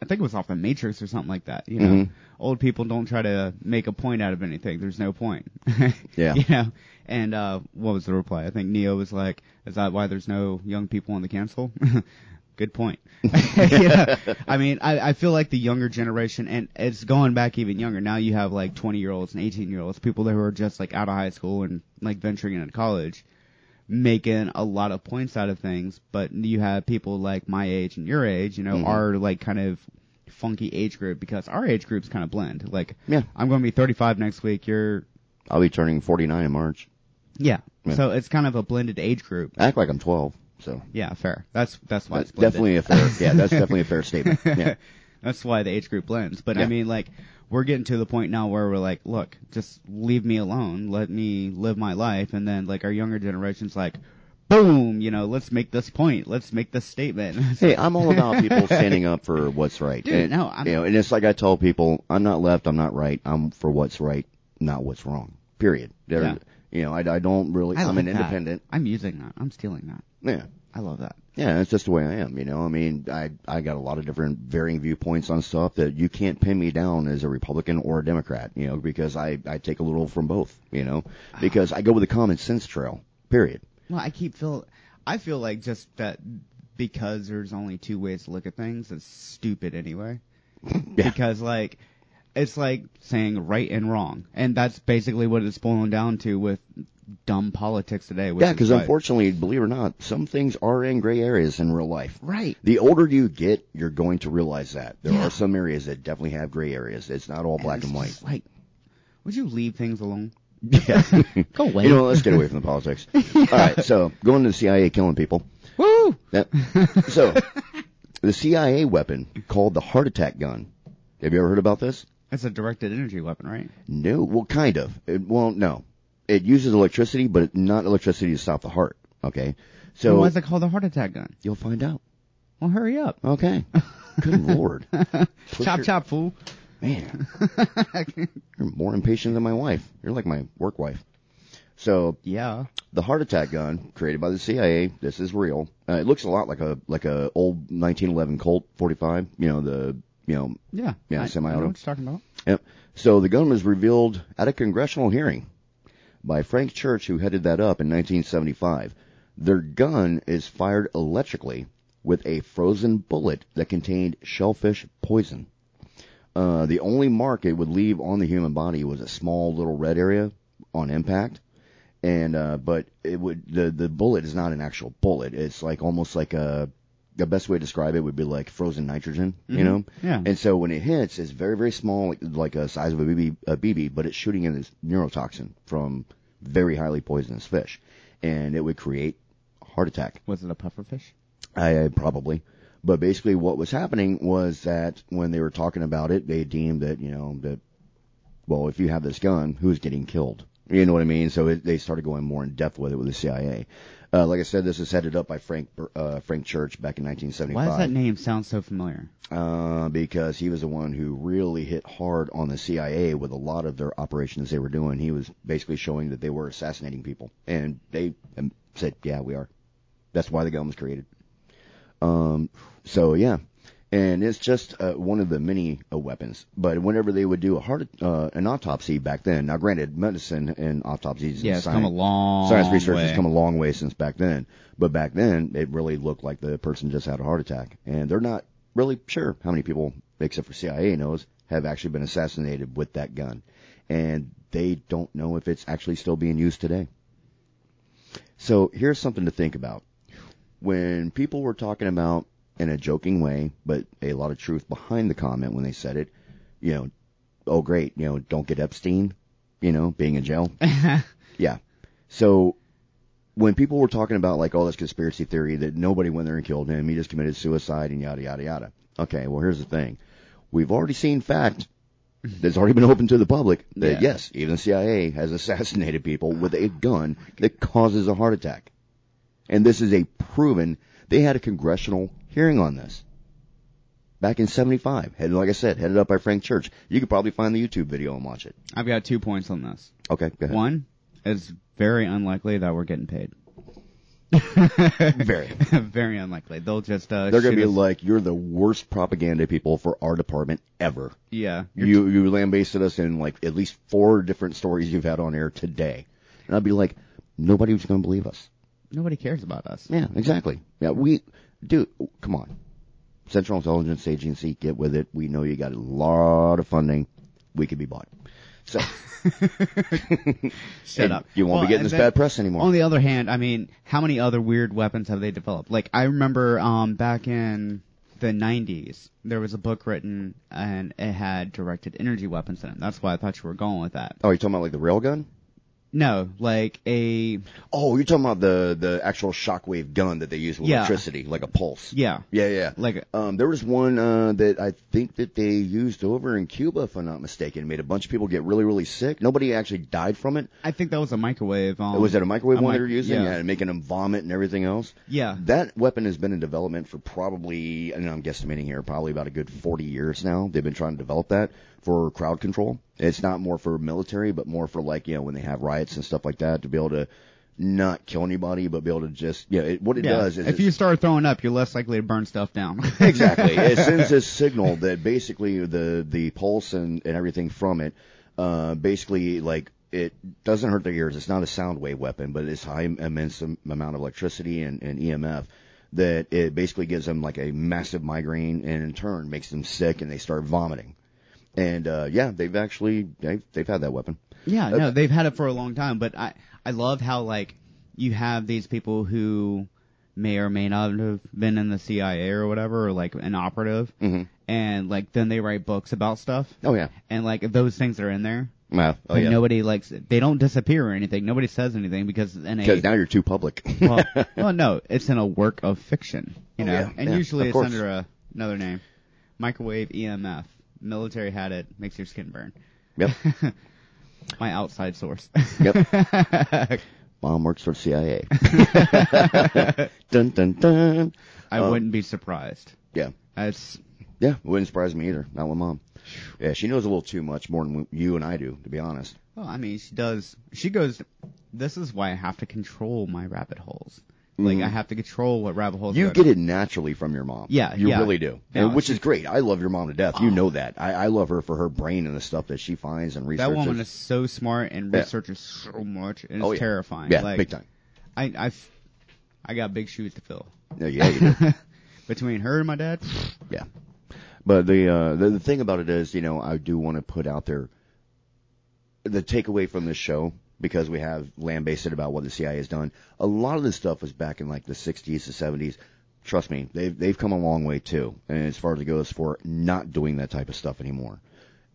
I think it was off the Matrix or something like that. You know, Mhm. old people don't try to make a point out of anything. There's no point. Yeah. You know. And uh, what was the reply? I think Neo was like, "Is that why there's no young people on the council?" Good point. yeah. I mean, I, I feel like the younger generation, and it's going back even younger. Now you have like 20 year olds and 18 year olds, people that who are just like out of high school and like venturing into college, making a lot of points out of things. But you have people like my age and your age, you know, Mhm. our like kind of funky age group because our age groups kind of blend. Like, Yeah. I'm going to be 35 next week. You're, I'll be turning 49 in March. yeah. Yeah. So it's kind of a blended age group. I act like I'm 12. So Yeah, fair. That's that's why that's it's blended. definitely a fair, yeah, that's definitely a fair statement. Yeah. That's why the age group blends. But I mean, like, we're getting to the point now where we're like, look, just leave me alone. Let me live my life. And then, like, our younger generation's like, boom, you know, let's make this point. Let's make this statement. Hey, I'm all about people standing up for what's right. Dude, and, no, I'm- you know, and it's like I tell people, I'm not left, I'm not right. I'm for what's right, not what's wrong. Period. There, Yeah. You know, I, I don't really. I I'm like an that. independent. I'm using that. I'm stealing that. Yeah. I love that. Yeah, that's just the way I am. You know, I mean, I I got a lot of different varying viewpoints on stuff that you can't pin me down as a Republican or a Democrat. You know, because I I take a little from both. You know, ah. because I go with the common sense trail. Period. Well, I keep feel, I feel like just that because there's only two ways to look at things, it's stupid anyway. Yeah. Because like, it's like saying right and wrong, and that's basically what it's boiling down to with dumb politics today. Yeah, because unfortunately, believe it or not, some things are in gray areas in real life. right. The older you get, you're going to realize that there Yeah. are some areas that definitely have gray areas. It's not all black it's and white. Like, would you leave things alone? Yeah. Go away. You know, let's get away from the politics. All right, so going to the CIA killing people. Woo! That, so, the CIA weapon called the heart attack gun. Have you ever heard about this? That's a directed energy weapon, right? No. Well, kind of. It, well, no. It uses electricity, but not electricity to stop the heart. Okay. So So why is it called a heart attack gun? you'll find out. Well, hurry up. Okay. Good lord. Chop your- chop, fool. Man, you're more impatient than my wife. You're like my work wife. So yeah. the heart attack gun created by the CIA. This is real. Uh, it looks a lot like a like a old 1911 Colt 45. You know the you know Yeah. Yeah, I, I semi-auto. know what you're talking about. Yep. So the gun was revealed at a congressional hearing by Frank Church, who headed that up in 1975. Their gun is fired electrically with a frozen bullet that contained shellfish poison. Uh, the only mark it would leave on the human body was a small little red area on impact. And, uh, but it would, the, the bullet is not an actual bullet. It's like almost like a, the best way to describe it would be like frozen nitrogen, you Mhm. know? Yeah. And so when it hits, it's very, very small, like, like a size of a BB, a BB, but it's shooting in this neurotoxin from very highly poisonous fish. And it would create heart attack. Was it a pufferfish? I, I probably. But basically what was happening was that when they were talking about it, they deemed that, you know, that, well, if you have this gun, who's getting killed? You know what I mean? So it, they started going more in depth with it with the CIA. Uh, like I said, this is headed up by Frank, uh, Frank Church back in 1975 Why does that name sound so familiar? uh, because he was the one who really hit hard on the CIA with a lot of their operations they were doing. He was basically showing that they were assassinating people, and they um, said, "Yeah, we are." That's why the gun was created. Um, so yeah, and it's just uh, one of the many uh, weapons. But whenever they would do a heart, uh, an autopsy back then, now granted, medicine and autopsies, Yeah, and it's science, come a long science research way. has come a long way since back then. But back then, it really looked like the person just had a heart attack, and they're not really sure how many people, except for CIA knows, have actually been assassinated with that gun, and they don't know if it's actually still being used today. So here's something to think about. When people were talking about in a joking way, but a lot of truth behind the comment when they said it, you know, oh great, you know, don't get Epstein, you know, being in jail. yeah. So when people were talking about like all this conspiracy theory that nobody went there and killed him, he just committed suicide and yada yada yada. Okay, well here's the thing. We've already seen fact that's already been open to the public that Yeah. yes, even the CIA has assassinated people with a gun that causes a heart attack. And this is a proven, they had a congressional hearing on this. Back in 75, headed, like I said, headed up by Frank Church. You could probably find the YouTube video and watch it. I've got two points on this. Okay, go ahead. One, it's very unlikely that we're getting paid. Very. very unlikely. They'll just uh They're gonna be us- like, you're the worst propaganda people for our department ever. yeah. You you lambasted us in like at least four different stories you've had on air today, and I'd be like, nobody was gonna believe us. Nobody cares about us. Yeah, exactly. Yeah, we, dude, come on. Central Intelligence Agency, get with it. We know you got a lot of funding. We could be bought. So, Shut up. You won't Well, be getting this then- bad press anymore. On the other hand, I mean, how many other weird weapons have they developed? Like, I remember um, back in the 90s, there was a book written and it had directed energy weapons in it. That's why I thought you were going with that. oh, you're talking about like the railgun? No, like a Oh, you're talking about the the actual shockwave gun that they use with Yeah. electricity, like a pulse. yeah, Yeah, yeah. like Um, there was one uh, that I think that they used over in Cuba, if I'm not mistaken. Made a bunch of people get really, really sick. Nobody actually died from it. I think that was a microwave. Um, was that a microwave a one mic- they were using? yeah. and making them vomit and everything else. yeah, That weapon has been in development for probably, and I'm guesstimating here, probably about a good 40 years now. They've been trying to develop that for crowd control. It's not more for military, but more for like, you know, when they have riots and stuff like that to be able to not kill anybody, but be able to just, yeah, it, what it yeah. does is if you start throwing up, you're less likely to burn stuff down. exactly. It sends this signal that basically the the pulse and, and everything from it, uh, basically like it doesn't hurt their ears. It's not a sound wave weapon, but it's high immense amount of electricity and, and EMF that it basically gives them like a massive migraine and in turn makes them sick and they start vomiting. And uh, yeah, they've actually they've, they've had that weapon. Yeah, no, they've had it for a long time, but I I love how like you have these people who may or may not have been in the CIA or whatever, or like an operative, Mm-hmm. and like then they write books about stuff, Oh yeah. and like those things are in there, Well, oh yeah. nobody likes they don't disappear or anything. Nobody says anything because in a Because now you're too public. well, well, no, it's in a work of fiction, you Oh, know, yeah, and yeah, usually it's course. under a, another name, microwave EMF. Military had it, makes your skin burn. Yep. My outside source. Yep. Mom works for CIA. dun dun dun. I Um, wouldn't be surprised. Yeah. That's Yeah, it wouldn't surprise me either. Not with mom. Yeah, she knows a little too much more than you and I do, to be honest. well, I mean, she does. She goes. This is why I have to control my rabbit holes. Like. I have to control what rabbit holes. You get it naturally from your mom. Yeah, you yeah. really do, No, And which is great. I love your mom to death. You Oh. know that. I, I love her for her brain and the stuff that she finds and researches. That woman is so smart and Yeah. so much, and it's Oh, yeah. terrifying. yeah, like, big time. I, I've, I got big shoes to fill. Yeah, yeah, you do. Between her and my dad, Yeah. But the, uh, the the thing about it is, you know, I do want to put out there the takeaway from this show because we have lambasted about what the CIA has done. A lot of this stuff was back in like the 60s, the 70s. Trust me, they've they've come a long way too. And as far as it goes for not doing that type of stuff anymore.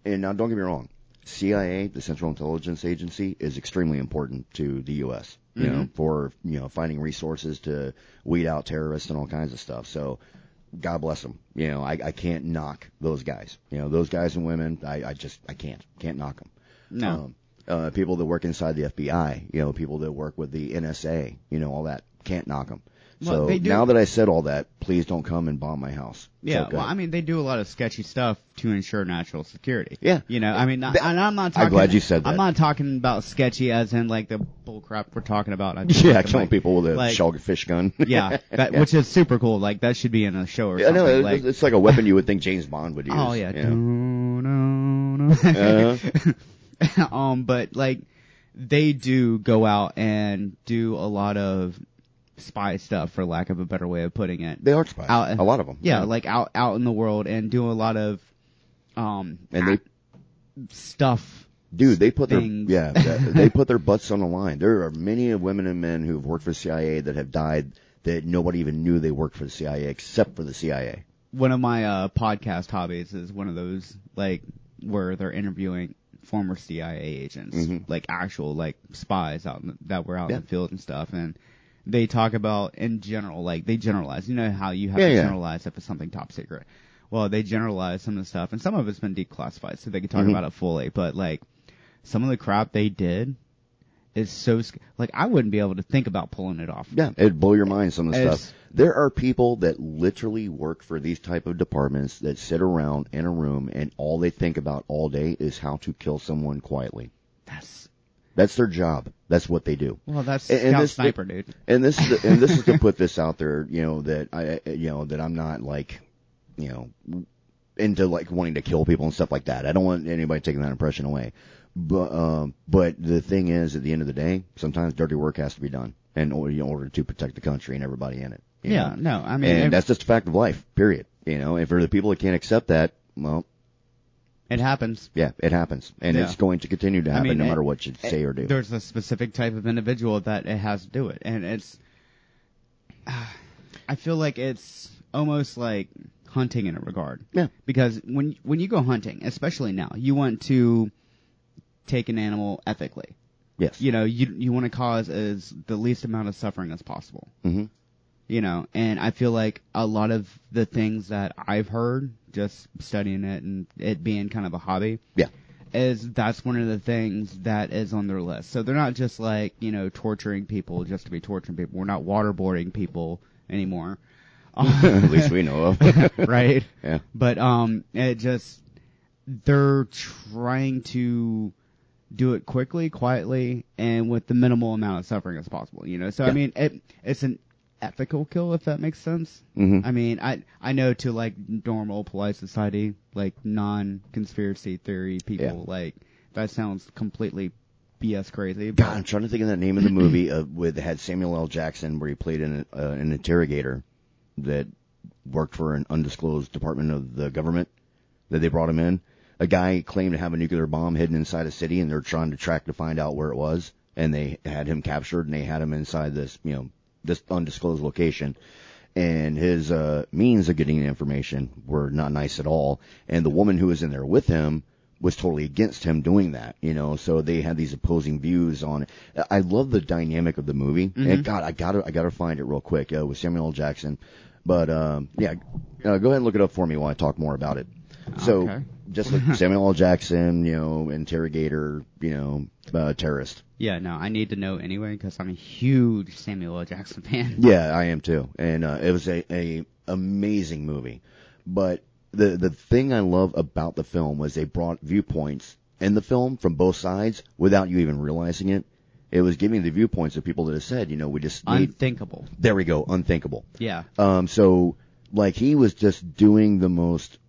And now, don't get me wrong, CIA, the Central Intelligence Agency, is extremely important to the U.S. You know, for you know finding resources to weed out terrorists and all kinds of stuff. So, God bless them. You know, I, I can't knock those guys. You know, those guys and women, I, I just I can't can't knock them. no. Um, uh, people that work inside the FBI, you know, people that work with the NSA, you know, all that can't knock them. Well, so now that I said all that, please don't come and bomb my house. Yeah, well, I mean, they do a lot of sketchy stuff to ensure national security. Yeah. You know, I mean, That- and I'm not I'm talking. glad you said that. I'm not talking about sketchy as in like the bullcrap we're talking about. I yeah, like, killing people with a like- shellfish gun. Yeah, that, Yeah. which is super cool. Like that should be in a show or Yeah, something. no, it- like, it's like a weapon you would think James Bond would use. oh yeah. you know? No, Uh-huh. um, but like they do go out and do a lot of spy stuff, for lack of a better way of putting it. They are spies. Out- a lot of them. Yeah, like out out in the world and do a lot of um and they, stuff. dude, they put their yeah, they put their butts on the line. There are many of women and men who've worked for the CIA that have died that nobody even knew they worked for the CIA except for the CIA. One of my uh podcast hobbies is one of those like where they're interviewing former CIA agents, Mhm. like actual like spies out in the, that were out Yeah. in the field and stuff, and they talk about in general, like they generalize. You know how you have Yeah, to yeah. generalize if it's something top secret. Well, they generalize some of the stuff, and some of it's been declassified, so they can talk Mhm. about it fully. But like some of the crap they did is so sc- like I wouldn't be able to think about pulling it off. Yeah, it'd blow your mind some of the stuff. There are people that literally work for these type of departments that sit around in a room and all they think about all day is how to kill someone quietly. That's That's their job. That's what they do. well, that's And- and scout this- sniper, dude. And this is the, and this is to put this out there, you know, that I you know that I'm not like, you know, into like wanting to kill people and stuff like that. I don't want anybody taking that impression away. But um but the thing is at the end of the day, sometimes dirty work has to be done in order, in order to protect the country and everybody in it. Yeah, know? no, I mean, and that's just a fact of life, period. You know, and for the people that can't accept that, well, it happens. yeah, it happens. And Yeah. it's going to continue to I happen mean, no it- matter what you say or do. There's a specific type of individual that it has to do it, and it's. I feel like it's almost like hunting in a regard. Yeah. Because when when you go hunting, especially now, you want to take an animal ethically. Yes. You know, you you want to cause as the least amount of suffering as possible. hmm You know, and I feel like a lot of the things that I've heard just studying it and it being kind of a hobby Yeah. is that's one of the things that is on their list. So they're not just like, you know, torturing people just to be torturing people. We're not waterboarding people anymore. At least we know of. right? yeah. But um it just they're trying to do it quickly, quietly, and with the minimal amount of suffering as possible, you know. So I mean it it's an ethical kill if that makes sense. hmm I mean, I I know to like normal polite society, like non conspiracy theory people, Yeah. like that sounds completely BS crazy. God, I'm trying to think of that name of the movie uh, with had Samuel L. Jackson, where he played an uh, an interrogator that worked for an undisclosed department of the government. That they brought him in. A guy claimed to have a nuclear bomb hidden inside a city, and they're trying to track to find out where it was. And they had him captured, and they had him inside this, you know, this undisclosed location. And his uh, means of getting the information were not nice at all. And the woman who was in there with him was totally against him doing that, you know. So they had these opposing views on it. I love the dynamic of the movie. And God, I gotta, I gotta find it real quick uh, with Samuel L. Jackson. But um, yeah, uh, go ahead and look it up for me while I talk more about it. So Okay. Just like Samuel L. Jackson, you know, interrogator, you know, uh, terrorist. yeah, no, I need to know anyway because I'm a huge Samuel L. Jackson fan. Yeah, I am too. And uh, it was a, a amazing movie. But the the thing I love about the film was they brought viewpoints in the film from both sides without you even realizing it. It was giving the viewpoints of people that have said, you know, we just need. Unthinkable. there we go, unthinkable. Yeah. Um, so like he was just doing the most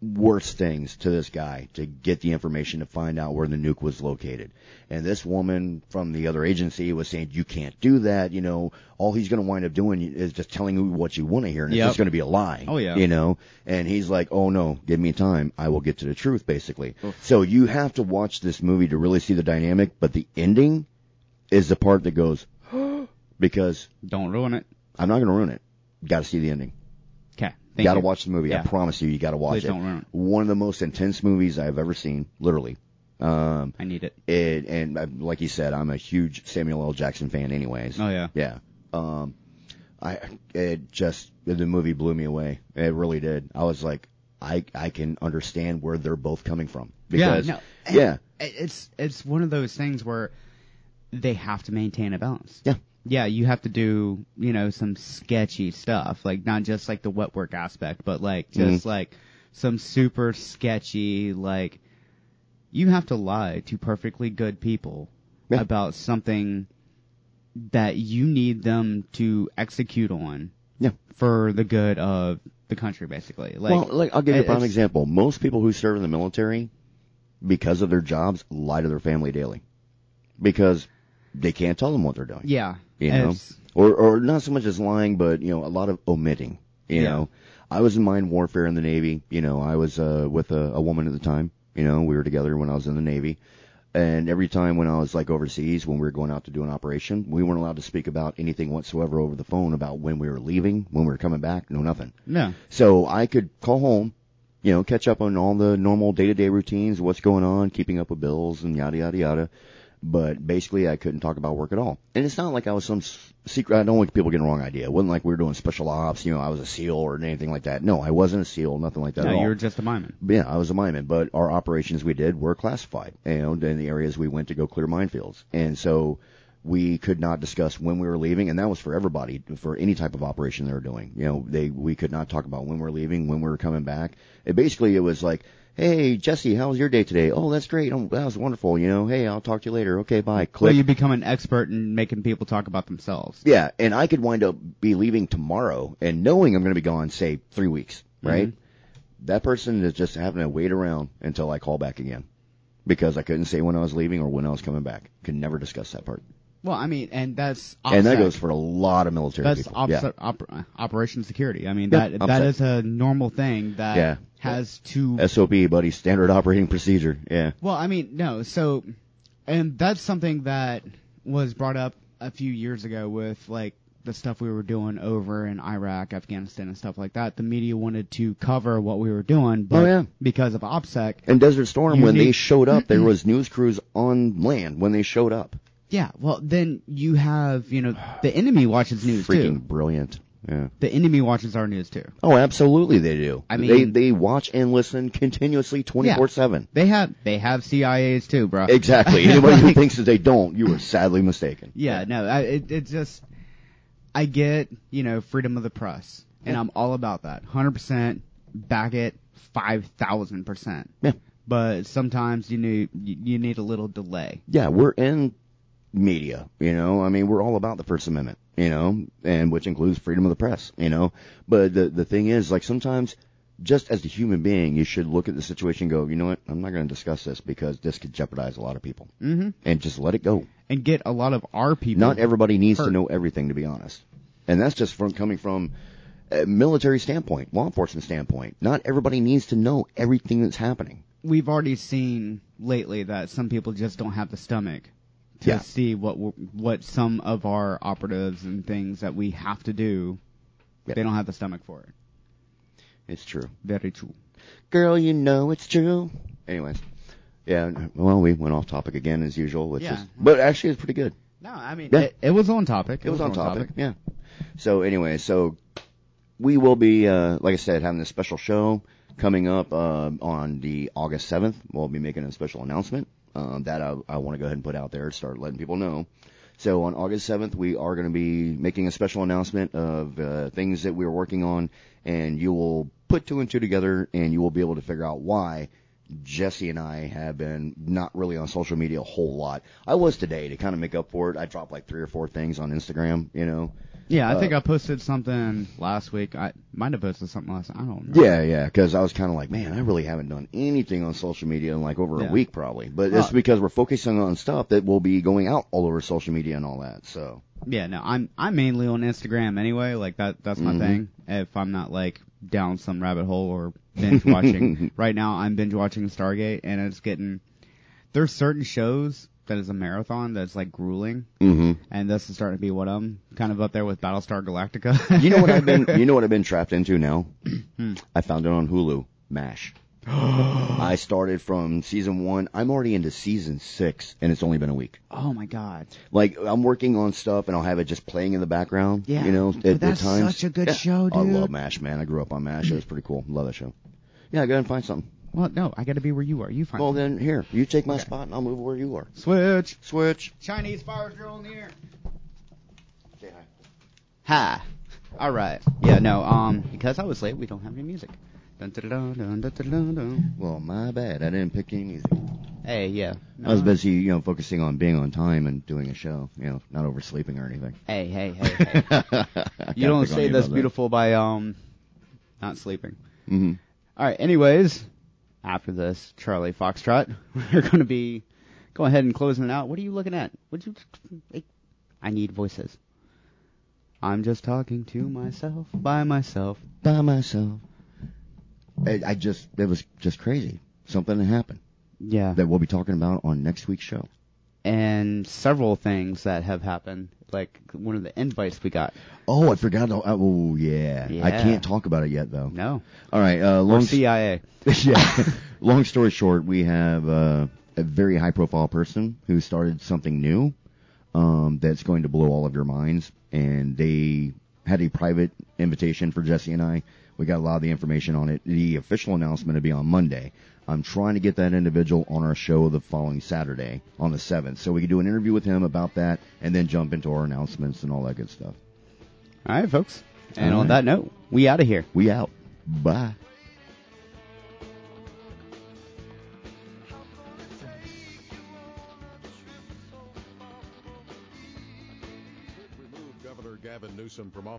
worst things to this guy to get the information to find out where the nuke was located. And this woman from the other agency was saying, you can't do that, you know, all he's going to wind up doing is just telling you what you want to hear and Yep. it's just going to be a lie. Oh, yeah. You know, and he's like, oh no, give me time. I will get to the truth basically. So you have to watch this movie to really see the dynamic, but the ending is the part that goes, because Don't ruin it. I'm not going to ruin it. Got to see the ending. Okay. You got to watch the movie. Yeah. I promise you, you got to watch Please it. don't ruin it. One of the most intense movies I've ever seen, literally. Um, I need it. it, and uh, like you said, I'm a huge Samuel L. Jackson fan, anyways. Oh yeah. Yeah. Um, I it just the movie blew me away. It really did. I was like, I I can understand where they're both coming from because yeah. No. yeah, It's it's one of those things where they have to maintain a balance. Yeah. Yeah, you have to do, you know, some sketchy stuff, like not just like the wet work aspect, but like just mm-hmm. like some super sketchy like you have to lie to perfectly good people Yeah. about something that you need them to execute on Yeah. for the good of the country basically. Like well, like I'll give you a prime example. Most people who serve in the military, because of their jobs, lie to their family daily, because they can't tell them what they're doing. Yeah. You know, or or not so much as lying, but you know, a lot of omitting. You Yeah. know, I was in mine warfare in the Navy. You know, I was uh, with a, a woman at the time. You know, we were together when I was in the Navy. And every time when I was like overseas, when we were going out to do an operation, we weren't allowed to speak about anything whatsoever over the phone about when we were leaving, when we were coming back, no nothing. No. So I could call home you know, catch up on all the normal day-to-day routines, what's going on, keeping up with bills and yada yada yada. But basically, I couldn't talk about work at all. And it's not like I was some secret. I don't want people getting the wrong idea. It wasn't like we were doing special ops. You know, I was a SEAL or anything like that. No, I wasn't a SEAL. Nothing like that. No, at all. you were just a mineman. Yeah, I was a mineman, but our operations we did were classified, and in the areas we went to go clear minefields. And so we could not discuss when we were leaving, and that was for everybody, for any type of operation they were doing. You know, they, we could not talk about when we were leaving, when we were coming back. It basically, it was like, hey, Jesse, how was your day today? Oh, that's great. Oh, that was wonderful. You know, hey, I'll talk to you later. Okay, bye. Click. Well, you become an expert in making people talk about themselves. Yeah, and I could wind up be leaving tomorrow and knowing I'm going to be gone, say, three weeks, mm-hmm. right? That person is just having to wait around until I call back again because I couldn't say when I was leaving or when I was coming back. Could never discuss that part. Well, I mean, and that's And that goes for a lot of military That's people. yeah. op- Operation Security. I mean, that that is a normal thing that Yeah. has to. SOP, buddy, standard operating procedure. Yeah. Well, I mean, no. So, and that's something that was brought up a few years ago with like the stuff we were doing over in Iraq, Afghanistan, and stuff like that. The media wanted to cover what we were doing, but Oh, yeah. because of OPSEC, And Desert Storm, when they showed up, there was news crews on land when they showed up. Yeah. Well, then you have you know the enemy watches news too. Freaking too. brilliant. Yeah. The enemy watches our news too. Oh, absolutely they do. I mean- they watch and listen continuously 24/7. They have they have CIAs too, bro. Exactly. Anybody who thinks that they don't, you are sadly mistaken. Yeah, no, I, it, it just, I get, you know, freedom of the press, and I'm all about that. 100% back it 5,000%. Yeah. But sometimes you need, you need a little delay. Yeah, we're in media, you know. I mean, we're all about the First Amendment, you know, and which includes freedom of the press, you know. But the the thing is, like sometimes just as a human being, you should look at the situation and go, you know what, I'm not going to discuss this because this could jeopardize a lot of people. Mm-hmm. And just let it go. And get a lot of our people. Not everybody needs to know everything, to be honest. And that's just from coming from a military standpoint, law enforcement standpoint. Not everybody needs to know everything that's happening. We've already seen lately that some people just don't have the stomach to Yeah. see what what some of our operatives and things that we have to do. Yeah. They don't have the stomach for it. It's true. Very true. Girl, you know it's true. Anyways, yeah. Well, we went off topic again as usual, which Yeah. is, but actually it's pretty good. No, I mean, Yeah. it, it was on topic. It was on topic. Yeah. So anyway, so we will be, uh, like I said, having this special show coming up uh, on the August seventh. We'll be making a special announcement um, that I, I want to go ahead and put out there, start letting people know. So on August seventh, we are going to be making a special announcement of uh, things that we're working on, and you will put two and two together, and you will be able to figure out why Jesse and I have been not really on social media a whole lot. I was today to kind of make up for it. I dropped like three or four things on Instagram, you know. Yeah, I Uh, think I posted something last week. I might have posted something last. I don't know. Yeah, yeah, because I was kind of like, man, I really haven't done anything on social media in like over Yeah. a week probably. But it's because we're focusing on stuff that will be going out all over social media and all that. So Yeah, no, I'm I'm mainly on Instagram anyway. Like that that's my Mhm. thing. If I'm not like down some rabbit hole or binge watching. right now, I'm binge watching Stargate, and it's getting. There's certain shows that is a marathon that's like grueling, hmm and this is starting to be what I'm kind of up there with Battlestar Galactica. you know what I've been you know what I've been trapped into now? Hmm. I found it on Hulu, MASH. I started from season one. I'm already into season six, and it's only been a week. oh my god. Like I'm working on stuff, and I'll have it just playing in the background. Yeah, you know, but at, that's at times. such a good Yeah. show, I love MASH, man. I grew up on MASH. It was pretty cool. Love that show. Yeah, go ahead and find something. Well, no, I got to be where you are. You find Well, something. then here, you take my Okay. spot, and I'll move where you are. switch. Switch. Chinese fire drill in the air. Say hi. Hi. All right. Yeah. No. Um. Because I was late, we don't have any music. Dun, dun, dun, dun, dun, dun, dun, dun. Well, my bad. I didn't pick any music. Hey. Yeah. I was busy, you know, focusing on being on time and doing a show. You know, not oversleeping or anything. Hey. Hey. Hey. Hey. You don't say that's beautiful by um, not sleeping. hmm All right. Anyways, after this Charlie Foxtrot, we're going to be go ahead and closing it out. What are you looking at? Would you? I need voices. I'm just talking to myself by myself. By myself. I, I just, it was just crazy. Something that happened Yeah. that we'll be talking about on next week's show. and several things that have happened like one of the invites we got. Oh, I forgot. To, oh, yeah. yeah. I can't talk about it yet, though. No, All right. Uh, or long CIA. yeah. Long story short, we have uh, a very high profile person who started something new um, that's going to blow all of your minds. And they had a private invitation for Jesse and I. We got a lot of the information on it. The official announcement will be on Monday. I'm trying to get that individual on our show the following Saturday on the 7th. So we can do an interview with him about that and then jump into our announcements and all that good stuff. All right, folks. And All on that note, we out of here. We out. Bye. Governor Gavin Newsom from office.